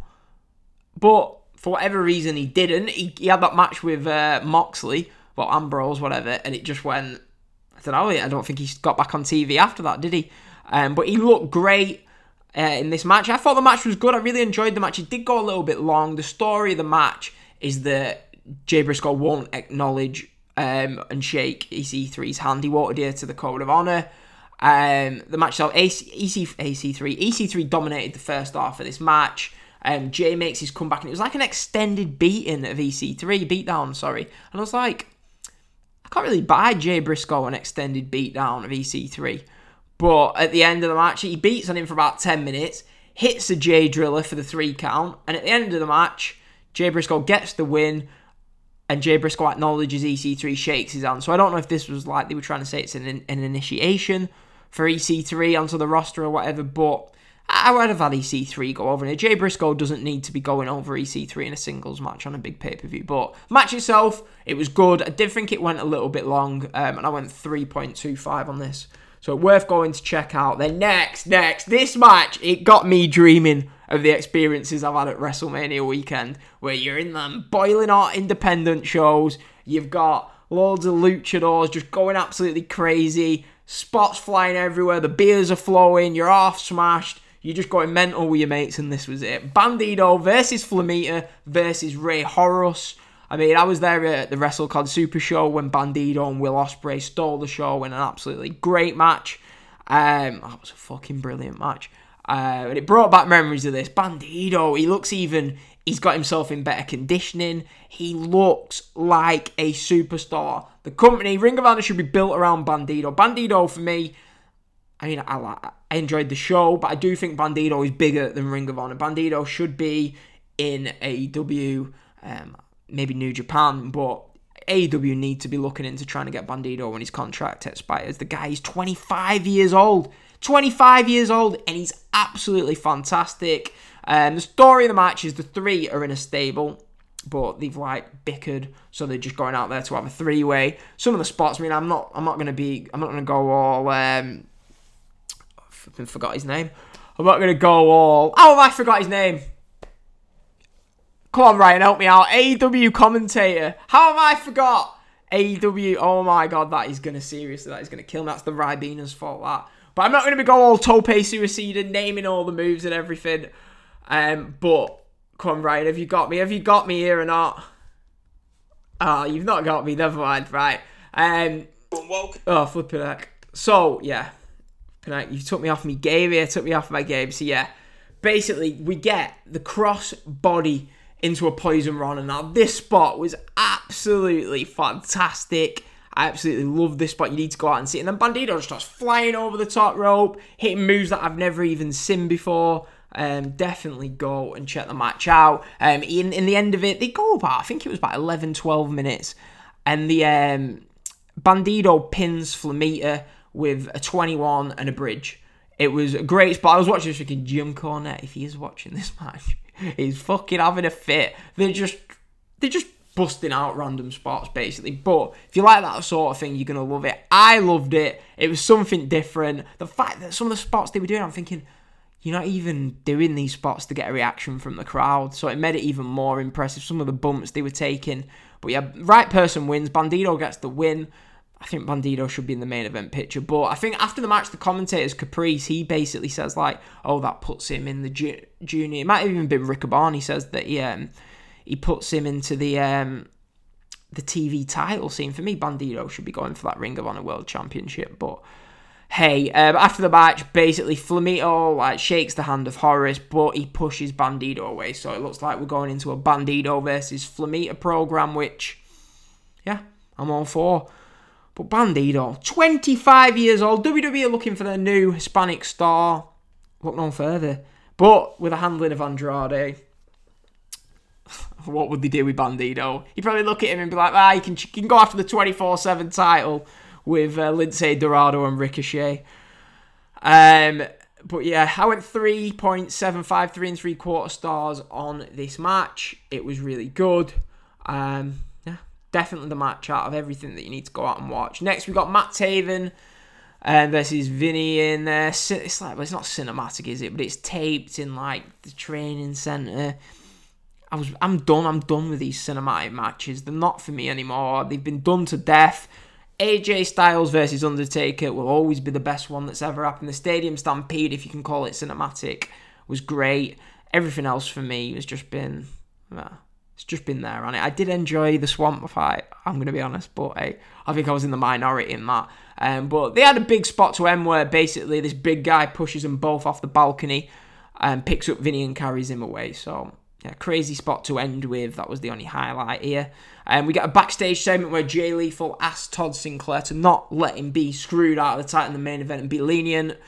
But for whatever reason, he didn't. He, he had that match with uh, Moxley well, Ambrose, whatever, and it just went. I don't know. I don't think he got back on TV after that, did he? Um, but he looked great uh, in this match. I thought the match was good. I really enjoyed the match. It did go a little bit long. The story of the match is that Jay Briscoe won't acknowledge um, and shake EC3's hand. He won't to the code of honor. Um, the match itself, AC, EC, AC3, EC3 dominated the first half of this match. Um, Jay makes his comeback, and it was like an extended beating of EC3, beatdown, sorry. And I was like, I can't really buy Jay Briscoe an extended beatdown of EC3. But at the end of the match, he beats on him for about 10 minutes, hits the Jay Driller for the three count, and at the end of the match, Jay Briscoe gets the win, and Jay Briscoe acknowledges EC3, shakes his hand. So I don't know if this was like they were trying to say it's an, an initiation for EC3 onto the roster or whatever, but I would have had EC3 go over. And Jay Briscoe doesn't need to be going over EC3 in a singles match on a big pay per view. But match itself, it was good. I did think it went a little bit long, um, and I went 3.25 on this. So worth going to check out. Then next, next, this match, it got me dreaming of the experiences I've had at WrestleMania weekend, where you're in them boiling hot independent shows. You've got loads of luchadors just going absolutely crazy, spots flying everywhere, the beers are flowing, you're half smashed you're just going mental with your mates, and this was it. Bandido versus Flamita versus Rey Horus. I mean, I was there at the WrestleCon Super Show when Bandido and Will Ospreay stole the show in an absolutely great match. Um, that was a fucking brilliant match. Uh, and it brought back memories of this. Bandido, he looks even, he's got himself in better conditioning. He looks like a superstar. The company, Ring of Honor, should be built around Bandido. Bandido, for me, I mean, I, I enjoyed the show, but I do think Bandido is bigger than Ring of Honor. Bandido should be in AEW, um, maybe New Japan, but AEW need to be looking into trying to get Bandido when his contract expires. The guy is 25 years old. 25 years old, and he's absolutely fantastic. Um, the story of the match is the three are in a stable, but they've like bickered, so they're just going out there to have a three way. Some of the spots, I mean, I'm not, I'm not gonna be, I'm not gonna go all. Um, I forgot his name. I'm not gonna go all. Oh, I forgot his name. Come on, Ryan, help me out. AEW commentator. How have I forgot? AEW. Oh my god, that is gonna seriously, that is gonna kill me. That's the Ribena's fault. That. But I'm not gonna be go all tope suicida naming all the moves and everything. Um, but come on, Ryan, have you got me? Have you got me here or not? Ah, oh, you've not got me. Never mind. Right. Um. Oh, flipping heck. So yeah, you took me off my game here, took me off my game. So yeah, basically we get the cross body into a poison rana, and now this spot was absolutely fantastic. I absolutely love this spot. You need to go out and see it. And then Bandido just starts flying over the top rope, hitting moves that I've never even seen before. Um, definitely go and check the match out. Um, in, in the end of it, they go about, I think it was about 11, 12 minutes. And the um, Bandido pins Flamita with a 21 and a bridge. It was a great spot. I was watching this freaking Jim Cornette. If he is watching this match, he's fucking having a fit. They're just, they're just busting out random spots basically. But if you like that sort of thing, you're gonna love it. I loved it. It was something different. The fact that some of the spots they were doing, I'm thinking, you're not even doing these spots to get a reaction from the crowd. So it made it even more impressive. Some of the bumps they were taking. But yeah, right person wins. Bandido gets the win. I think Bandido should be in the main event picture. But I think after the match, the commentators, Caprice, he basically says, like, oh, that puts him in the ju- junior. It might have even been Riccoboni. He says that he, um, he puts him into the um, the TV title scene. For me, Bandido should be going for that Ring of Honor World Championship. But hey, um, after the match, basically, Flamita like, shakes the hand of Horus, but he pushes Bandido away. So it looks like we're going into a Bandido versus Flamita program, which, yeah, I'm all for. But Bandido, 25 years old, WWE are looking for their new Hispanic star. Look no further. But with a handling of Andrade, what would they do with Bandido? You probably look at him and be like, ah, you can, you can go after the 24 7 title with uh, Lince Dorado and Ricochet. Um, but yeah, I went 3.75, three and three quarter stars on this match. It was really good. Um, definitely the match out of everything that you need to go out and watch. Next, we got Matt Taven uh, versus Vinny in there. It's like well, it's not cinematic, is it? But it's taped in like the training center. I was, I'm done. I'm done with these cinematic matches. They're not for me anymore. They've been done to death. AJ Styles versus Undertaker will always be the best one that's ever happened. The Stadium Stampede, if you can call it cinematic, was great. Everything else for me has just been. Well, it's just been there on it. I did enjoy the swamp fight, I'm going to be honest, but hey, I think I was in the minority in that. Um, but they had a big spot to end where basically this big guy pushes them both off the balcony and picks up Vinny and carries him away. So, yeah, crazy spot to end with. That was the only highlight here. And um, we get a backstage segment where Jay Lethal asks Todd Sinclair to not let him be screwed out of the title in the main event and be lenient.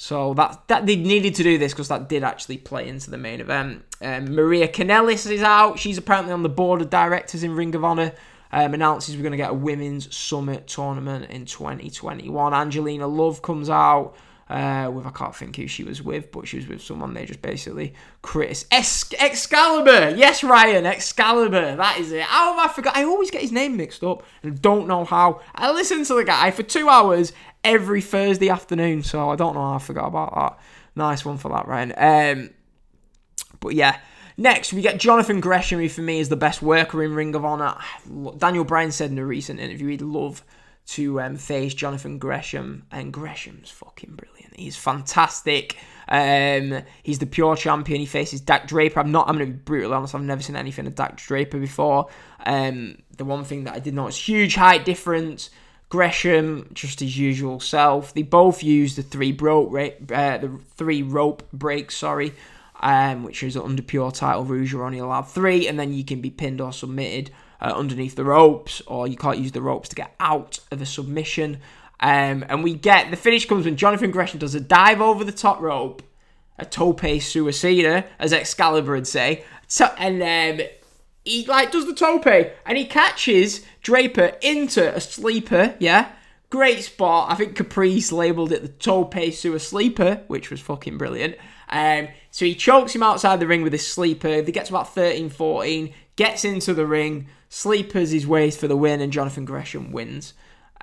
So that that they needed to do this because that did actually play into the main event. Um, Maria Kanellis is out. She's apparently on the board of directors in Ring of Honor. um, announces we're going to get a women's summit tournament in 2021. Angelina Love comes out uh, with I can't think who she was with, but she was with someone they just basically Chris Ex- Excalibur. Yes, Ryan Excalibur. That is it. How have I forgot? I always get his name mixed up and don't know how. I listen to the guy for two hours every Thursday afternoon, so I don't know how I forgot about that. Nice one for that, Ryan. Um, but yeah. Next, we get Jonathan Gresham, who for me is the best worker in Ring of Honor. Daniel Bryan said in a recent interview he'd love to um, face Jonathan Gresham, and Gresham's fucking brilliant. He's fantastic. Um, he's the pure champion. He faces Dak Draper. I'm not. I'm going to be brutally honest. I've never seen anything of Dak Draper before. Um, the one thing that I did notice huge height difference. Gresham, just his usual self. They both use the three rope, uh, the three rope breaks. Sorry, um, which is under pure title rules. You're only allowed three, and then you can be pinned or submitted uh, underneath the ropes, or you can't use the ropes to get out of a submission. Um, and we get the finish comes when Jonathan Gresham does a dive over the top rope, a tope suicida, as Excalibur would say, so, and um, he like does the tope and he catches Draper into a sleeper. Yeah, great spot. I think Caprice labeled it the tope suicida, which was fucking brilliant. Um, so he chokes him outside the ring with his sleeper. He gets about 13 14, gets into the ring, sleepers his way for the win, and Jonathan Gresham wins.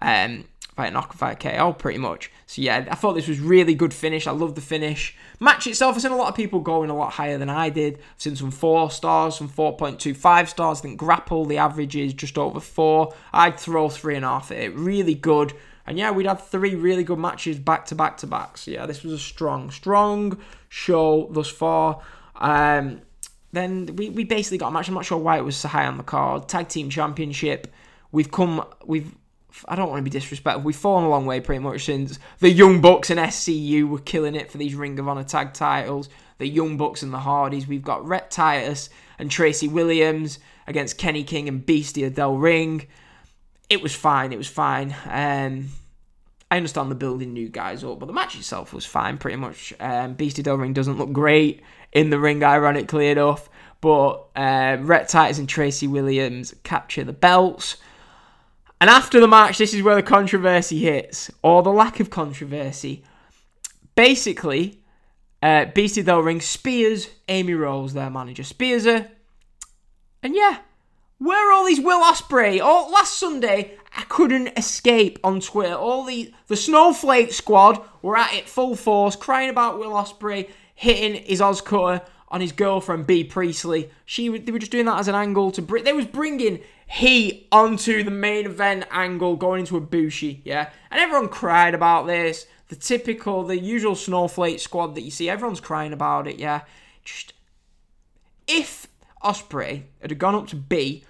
Um, by a knock by KO, pretty much. So yeah, I thought this was really good finish. I love the finish. Match itself, I've seen a lot of people going a lot higher than I did. I've seen some four stars, some 4.25 stars. I think Grapple, the average is just over four. I'd throw three and a half at it. Really good. And yeah, we'd had three really good matches back to back to back. So yeah, this was a strong, strong show thus far. Um, then we, we basically got a match. I'm not sure why it was so high on the card. Tag team championship. We've come. We've. I don't want to be disrespectful. We've fallen a long way pretty much since the Young Bucks and SCU were killing it for these Ring of Honor tag titles. The Young Bucks and the Hardys. We've got Rhett Titus and Tracy Williams against Kenny King and Bestia Del Ring. It was fine. It was fine. Um, I understand the building new guys up, but the match itself was fine, pretty much. Um, Beastie Del Ring doesn't look great in the ring, ironically enough, but uh, Rhett Titus and Tracy Williams capture the belts. And after the match, this is where the controversy hits, or the lack of controversy. Basically, uh, Beastie Del Ring spears Amy Rose, their manager, spears her, and yeah, where are all these Will Ospreay? Oh, last Sunday I couldn't escape on Twitter. All the the Snowflake Squad were at it full force, crying about Will Ospreay hitting his OsCutter on his girlfriend Bea Priestley. She they were just doing that as an angle to bring. They was bringing heat onto the main event angle, going into a bushy, yeah. And everyone cried about this. The typical, the usual Snowflake Squad that you see. Everyone's crying about it, yeah. Just if Ospreay had gone up to Bea,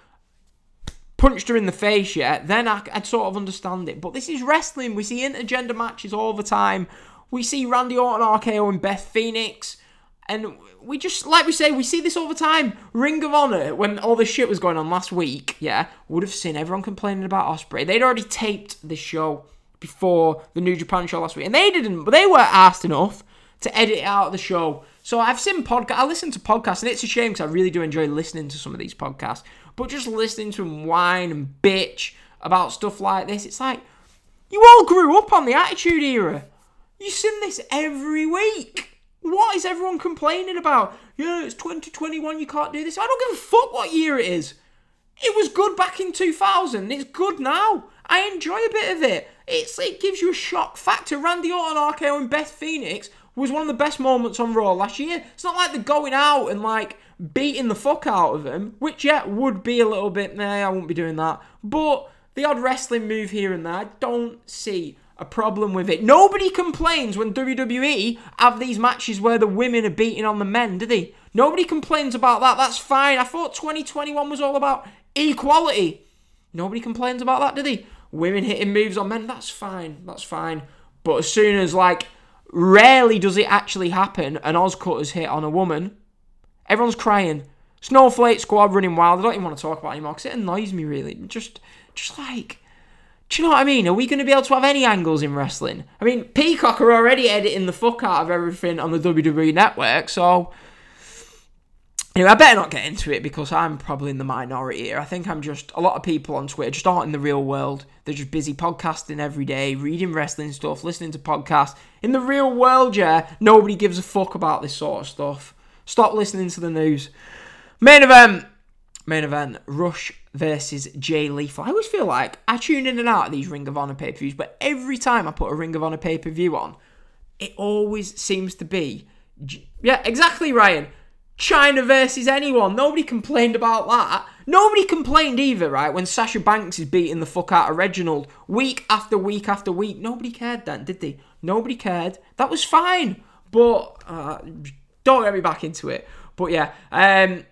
punched her in the face yet, then I, would sort of understand it. But this is wrestling. We see intergender matches all the time. We see Randy Orton, RKO, and Beth Phoenix. And we just, like we say, we see this all the time. Ring of Honor, when all this shit was going on last week, yeah, would have seen everyone complaining about Ospreay. They'd already taped the show before the New Japan show last week. And they didn't, but they weren't asked enough to edit out the show. So I've seen podcast. I listen to podcasts, and it's a shame because I really do enjoy listening to some of these podcasts. But just listening to them whine and bitch about stuff like this, it's like you all grew up on the Attitude Era. You've seen this every week. What is everyone complaining about? Yeah, it's 2021. You can't do this. I don't give a fuck what year it is. It was good back in 2000. It's good now. I enjoy a bit of it. It's it gives you a shock factor. Randy Orton, RKO, and Beth Phoenix was one of the best moments on Raw last year. It's not like they're going out and like beating the fuck out of them, which yeah would be a little bit. Nah, I won't be doing that. But the odd wrestling move here and there, I don't see a problem with it. Nobody complains when WWE have these matches where the women are beating on the men, do they? Nobody complains about that. That's fine. I thought 2021 was all about equality. Nobody complains about that, do they? Women hitting moves on men, that's fine. That's fine. But as soon as like Rarely does it actually happen an OsCutter's hit on a woman. Everyone's crying. Snowflake Squad running wild. I don't even want to talk about it anymore because it annoys me really. Just, just like, do you know what I mean? Are we going to be able to have any angles in wrestling? I mean, Peacock are already editing the fuck out of everything on the WWE network, so Anyway, I better not get into it because I'm probably in the minority here. I think I'm just a lot of people on Twitter just aren't in the real world. They're just busy podcasting every day, reading wrestling stuff, listening to podcasts. In the real world, yeah, nobody gives a fuck about this sort of stuff. Stop listening to the news. Main event. Main event. Rush versus Jay Lethal. I always feel like I tune in and out of these Ring of Honor pay per views, but every time I put a Ring of Honor pay per view on, it always seems to be. Yeah, exactly, Ryan. Chyna versus anyone. Nobody complained about that. Nobody complained either, right? When Sasha Banks is beating the fuck out of Reginald week after week after week. Nobody cared then, did they? Nobody cared. That was fine. But uh, don't get me back into it. But yeah, um,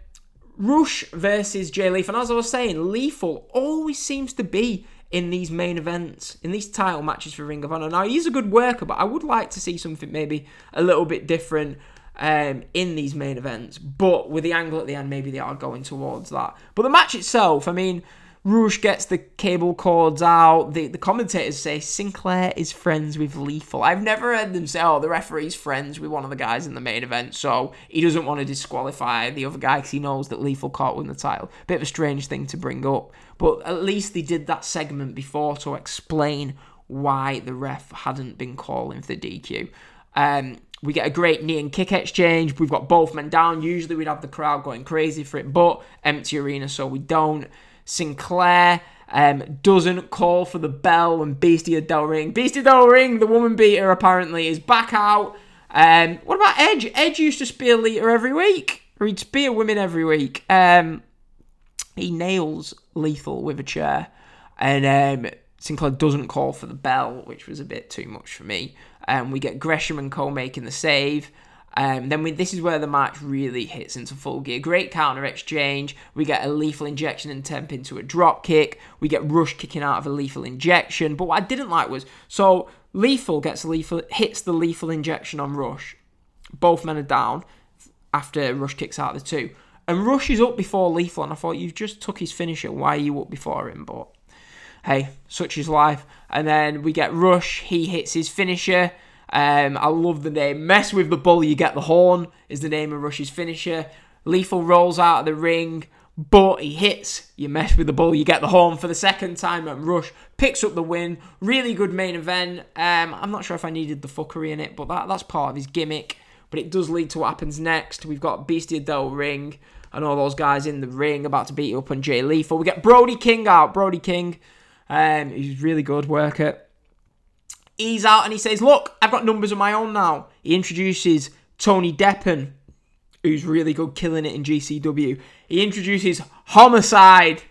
Rush versus Jay Lethal. And as I was saying, Lethal always seems to be in these main events, in these title matches for Ring of Honor. Now, he's a good worker, but I would like to see something maybe a little bit different um, in these main events. But with the angle at the end, maybe they are going towards that. But the match itself, I mean, Rush gets the cable cords out. The, the commentators say Sinclair is friends with Lethal. I've never heard them say, oh, the referee's friends with one of the guys in the main event, so he doesn't want to disqualify the other guy because he knows that Lethal caught win the title. Bit of a strange thing to bring up. But at least they did that segment before to explain why the ref hadn't been calling for the DQ. Um, we get a great knee and kick exchange. We've got both men down. Usually we'd have the crowd going crazy for it, but empty arena, so we don't. Sinclair um, doesn't call for the bell and Beastie Del Ring. Beastie Del Ring, the woman beater, apparently is back out. Um, what about Edge? Edge used to spear Lita every week, or he'd spear women every week. Um, he nails Lethal with a chair, and um, Sinclair doesn't call for the bell, which was a bit too much for me. Um, we get Gresham and Cole making the save. Um, then we, this is where the match really hits into full gear. Great counter exchange. We get a lethal injection and temp into a drop kick. We get Rush kicking out of a lethal injection. But what I didn't like was so lethal gets lethal hits the lethal injection on Rush. Both men are down after Rush kicks out the two. And Rush is up before lethal, and I thought you've just took his finisher. Why are you up before him? But hey, such is life. And then we get Rush. He hits his finisher. Um, I love the name. Mess with the bull, you get the horn, is the name of Rush's finisher. Lethal rolls out of the ring, but he hits. You mess with the bull, you get the horn for the second time, and Rush picks up the win. Really good main event. Um, I'm not sure if I needed the fuckery in it, but that, that's part of his gimmick. But it does lead to what happens next. We've got Beastie Del Ring and all those guys in the ring about to beat up on Jay Lethal. We get Brody King out. Brody King, um, he's really good worker. He's out and he says, Look, I've got numbers of my own now. He introduces Tony Deppen, who's really good killing it in GCW. He introduces Homicide,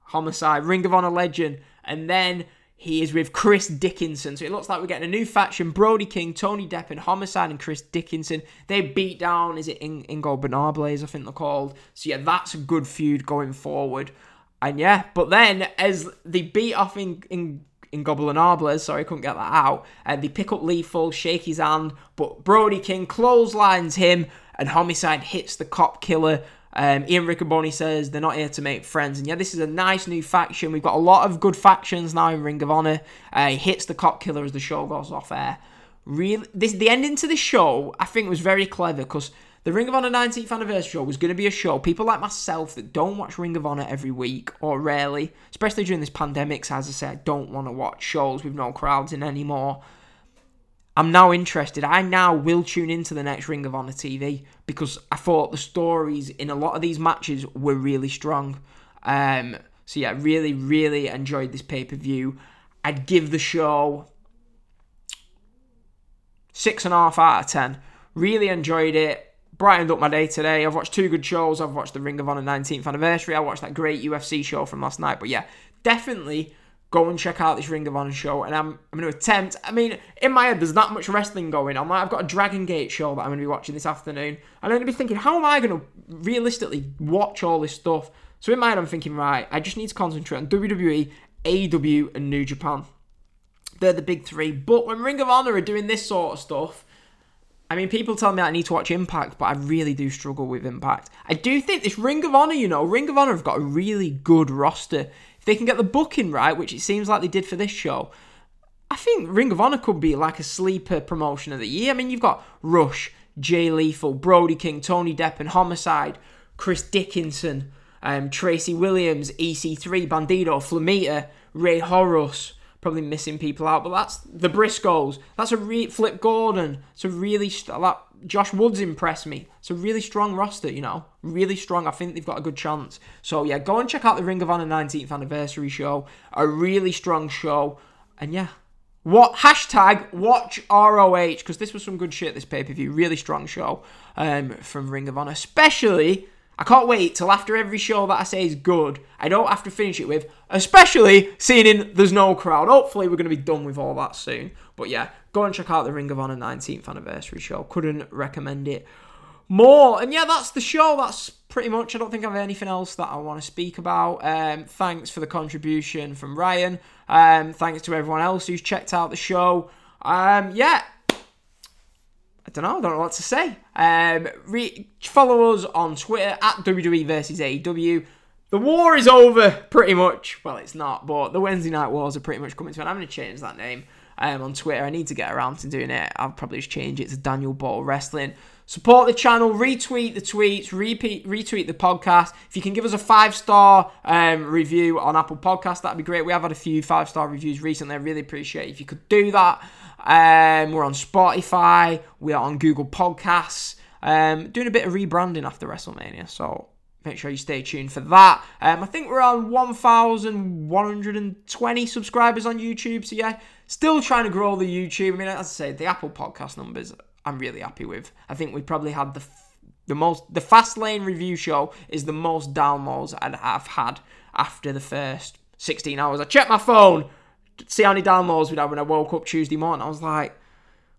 Homicide, Ring of Honor legend, and then he is with Chris Dickinson. So it looks like we're getting a new faction. Brody King, Tony Deppen, Homicide, and Chris Dickinson. They beat down, is it In- Ingobernables, I think they're called. So yeah, that's a good feud going forward. And yeah, but then as they beat off in, in in Goblin Arblers, sorry, couldn't get that out. And they pick up Lethal, shake his hand, but Brody King clotheslines him, and Homicide hits the cop killer. Um, Ian Riccoboni says they're not here to make friends, and yeah, this is a nice new faction. We've got a lot of good factions now in Ring of Honor. Uh, he hits the cop killer as the show goes off air. Really, this the ending to the show I think was very clever because the Ring of Honor 19th anniversary show was going to be a show people like myself that don't watch Ring of Honor every week or rarely, especially during this pandemic. As I said, don't want to watch shows with no crowds in anymore. I'm now interested. I now will tune into the next Ring of Honor TV because I thought the stories in a lot of these matches were really strong. Um, so yeah, really, really enjoyed this pay per view. I'd give the show six and a half out of ten. Really enjoyed it brightened up my day today. I've watched two good shows. I've watched the Ring of Honor 19th anniversary. I watched that great UFC show from last night. But yeah, definitely go and check out this Ring of Honor show. And I'm, I'm going to attempt. I mean, in my head, there's not much wrestling going on. Like, I've got a Dragon Gate show that I'm going to be watching this afternoon. I'm going to be thinking, how am I going to realistically watch all this stuff? So in my head, I'm thinking, right, I just need to concentrate on WWE, AEW, and New Japan. They're the big three. But when Ring of Honor are doing this sort of stuff, I mean, people tell me I need to watch Impact, but I really do struggle with Impact. I do think this Ring of Honor, you know, Ring of Honor have got a really good roster. If they can get the booking right, which it seems like they did for this show, I think Ring of Honor could be like a sleeper promotion of the year. I mean, you've got Rush, Jay Lethal, Brody King, Tony Depp, and Homicide. Chris Dickinson, um, Tracy Williams, EC3, Bandido, Flamita, Rey Horus. Probably missing people out, but that's the Briscoes. That's a re- Flip Gordon. It's a really st- that Josh Woods impressed me. It's a really strong roster, you know, really strong. I think they've got a good chance. So yeah, go and check out the Ring of Honor 19th anniversary show. A really strong show, and yeah, what hashtag watch ROH because this was some good shit. This pay per view, really strong show um, from Ring of Honor, especially I can't wait till after every show that I say is good, I don't have to finish it with, especially seeing in there's no crowd. Hopefully, we're going to be done with all that soon. But yeah, go and check out the Ring of Honor 19th anniversary show. Couldn't recommend it more. And yeah, that's the show. That's pretty much. I don't think I have anything else that I want to speak about. Um, thanks for the contribution from Ryan. Um, thanks to everyone else who's checked out the show. Um, yeah, I don't know. I don't know what to say. Um, re- follow us on Twitter at WWE versus AEW. The war is over, pretty much. Well, it's not, but the Wednesday night wars are pretty much coming to an. End. I'm going to change that name um, on Twitter. I need to get around to doing it. I'll probably just change it to Daniel Ball Wrestling. Support the channel, retweet the tweets, repeat, retweet the podcast. If you can give us a five star um, review on Apple Podcast, that'd be great. We have had a few five star reviews recently. I really appreciate if you could do that. Um, we're on Spotify. We are on Google Podcasts. Um, doing a bit of rebranding after WrestleMania, so make sure you stay tuned for that. Um, I think we're on 1,120 subscribers on YouTube, so yeah, still trying to grow the YouTube. I mean, as I say, the Apple Podcast numbers, I'm really happy with. I think we probably had the the most the fast lane review show is the most downloads I've had after the first 16 hours. I checked my phone see how many downloads we'd have when I woke up Tuesday morning. I was like,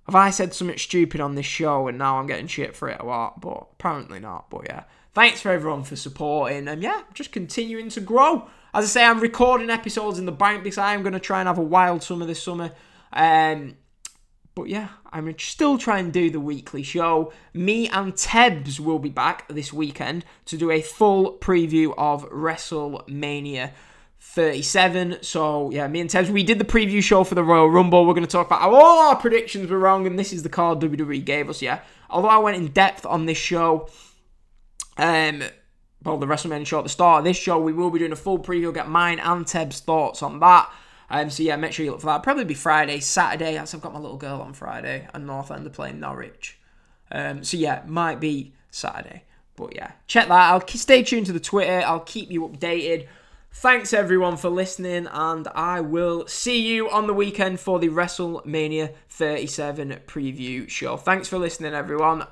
have I said something stupid on this show and now I'm getting shit for it or what? But apparently not. But yeah, thanks for everyone for supporting and yeah, just continuing to grow. As I say, I'm recording episodes in the bank because I am going to try and have a wild summer this summer. Um, but yeah, I'm still trying to do the weekly show. Me and Tebs will be back this weekend to do a full preview of WrestleMania 37. So, yeah, me and Tebs, we did the preview show for the Royal Rumble. We're going to talk about how all our predictions were wrong, and this is the card WWE gave us, yeah. Although I went in depth on this show, um, well, the WrestleMania show at the start of this show, we will be doing a full preview, get mine and Teb's thoughts on that. Um, so, yeah, make sure you look for that. Probably be Friday, Saturday, as I've got my little girl on Friday, and North End are playing Norwich. Um, so, yeah, might be Saturday. But, yeah, check that. I'll stay tuned to the Twitter. I'll keep you updated. Thanks everyone for listening, and I will see you on the weekend for the WrestleMania 37 preview show. Thanks for listening, everyone.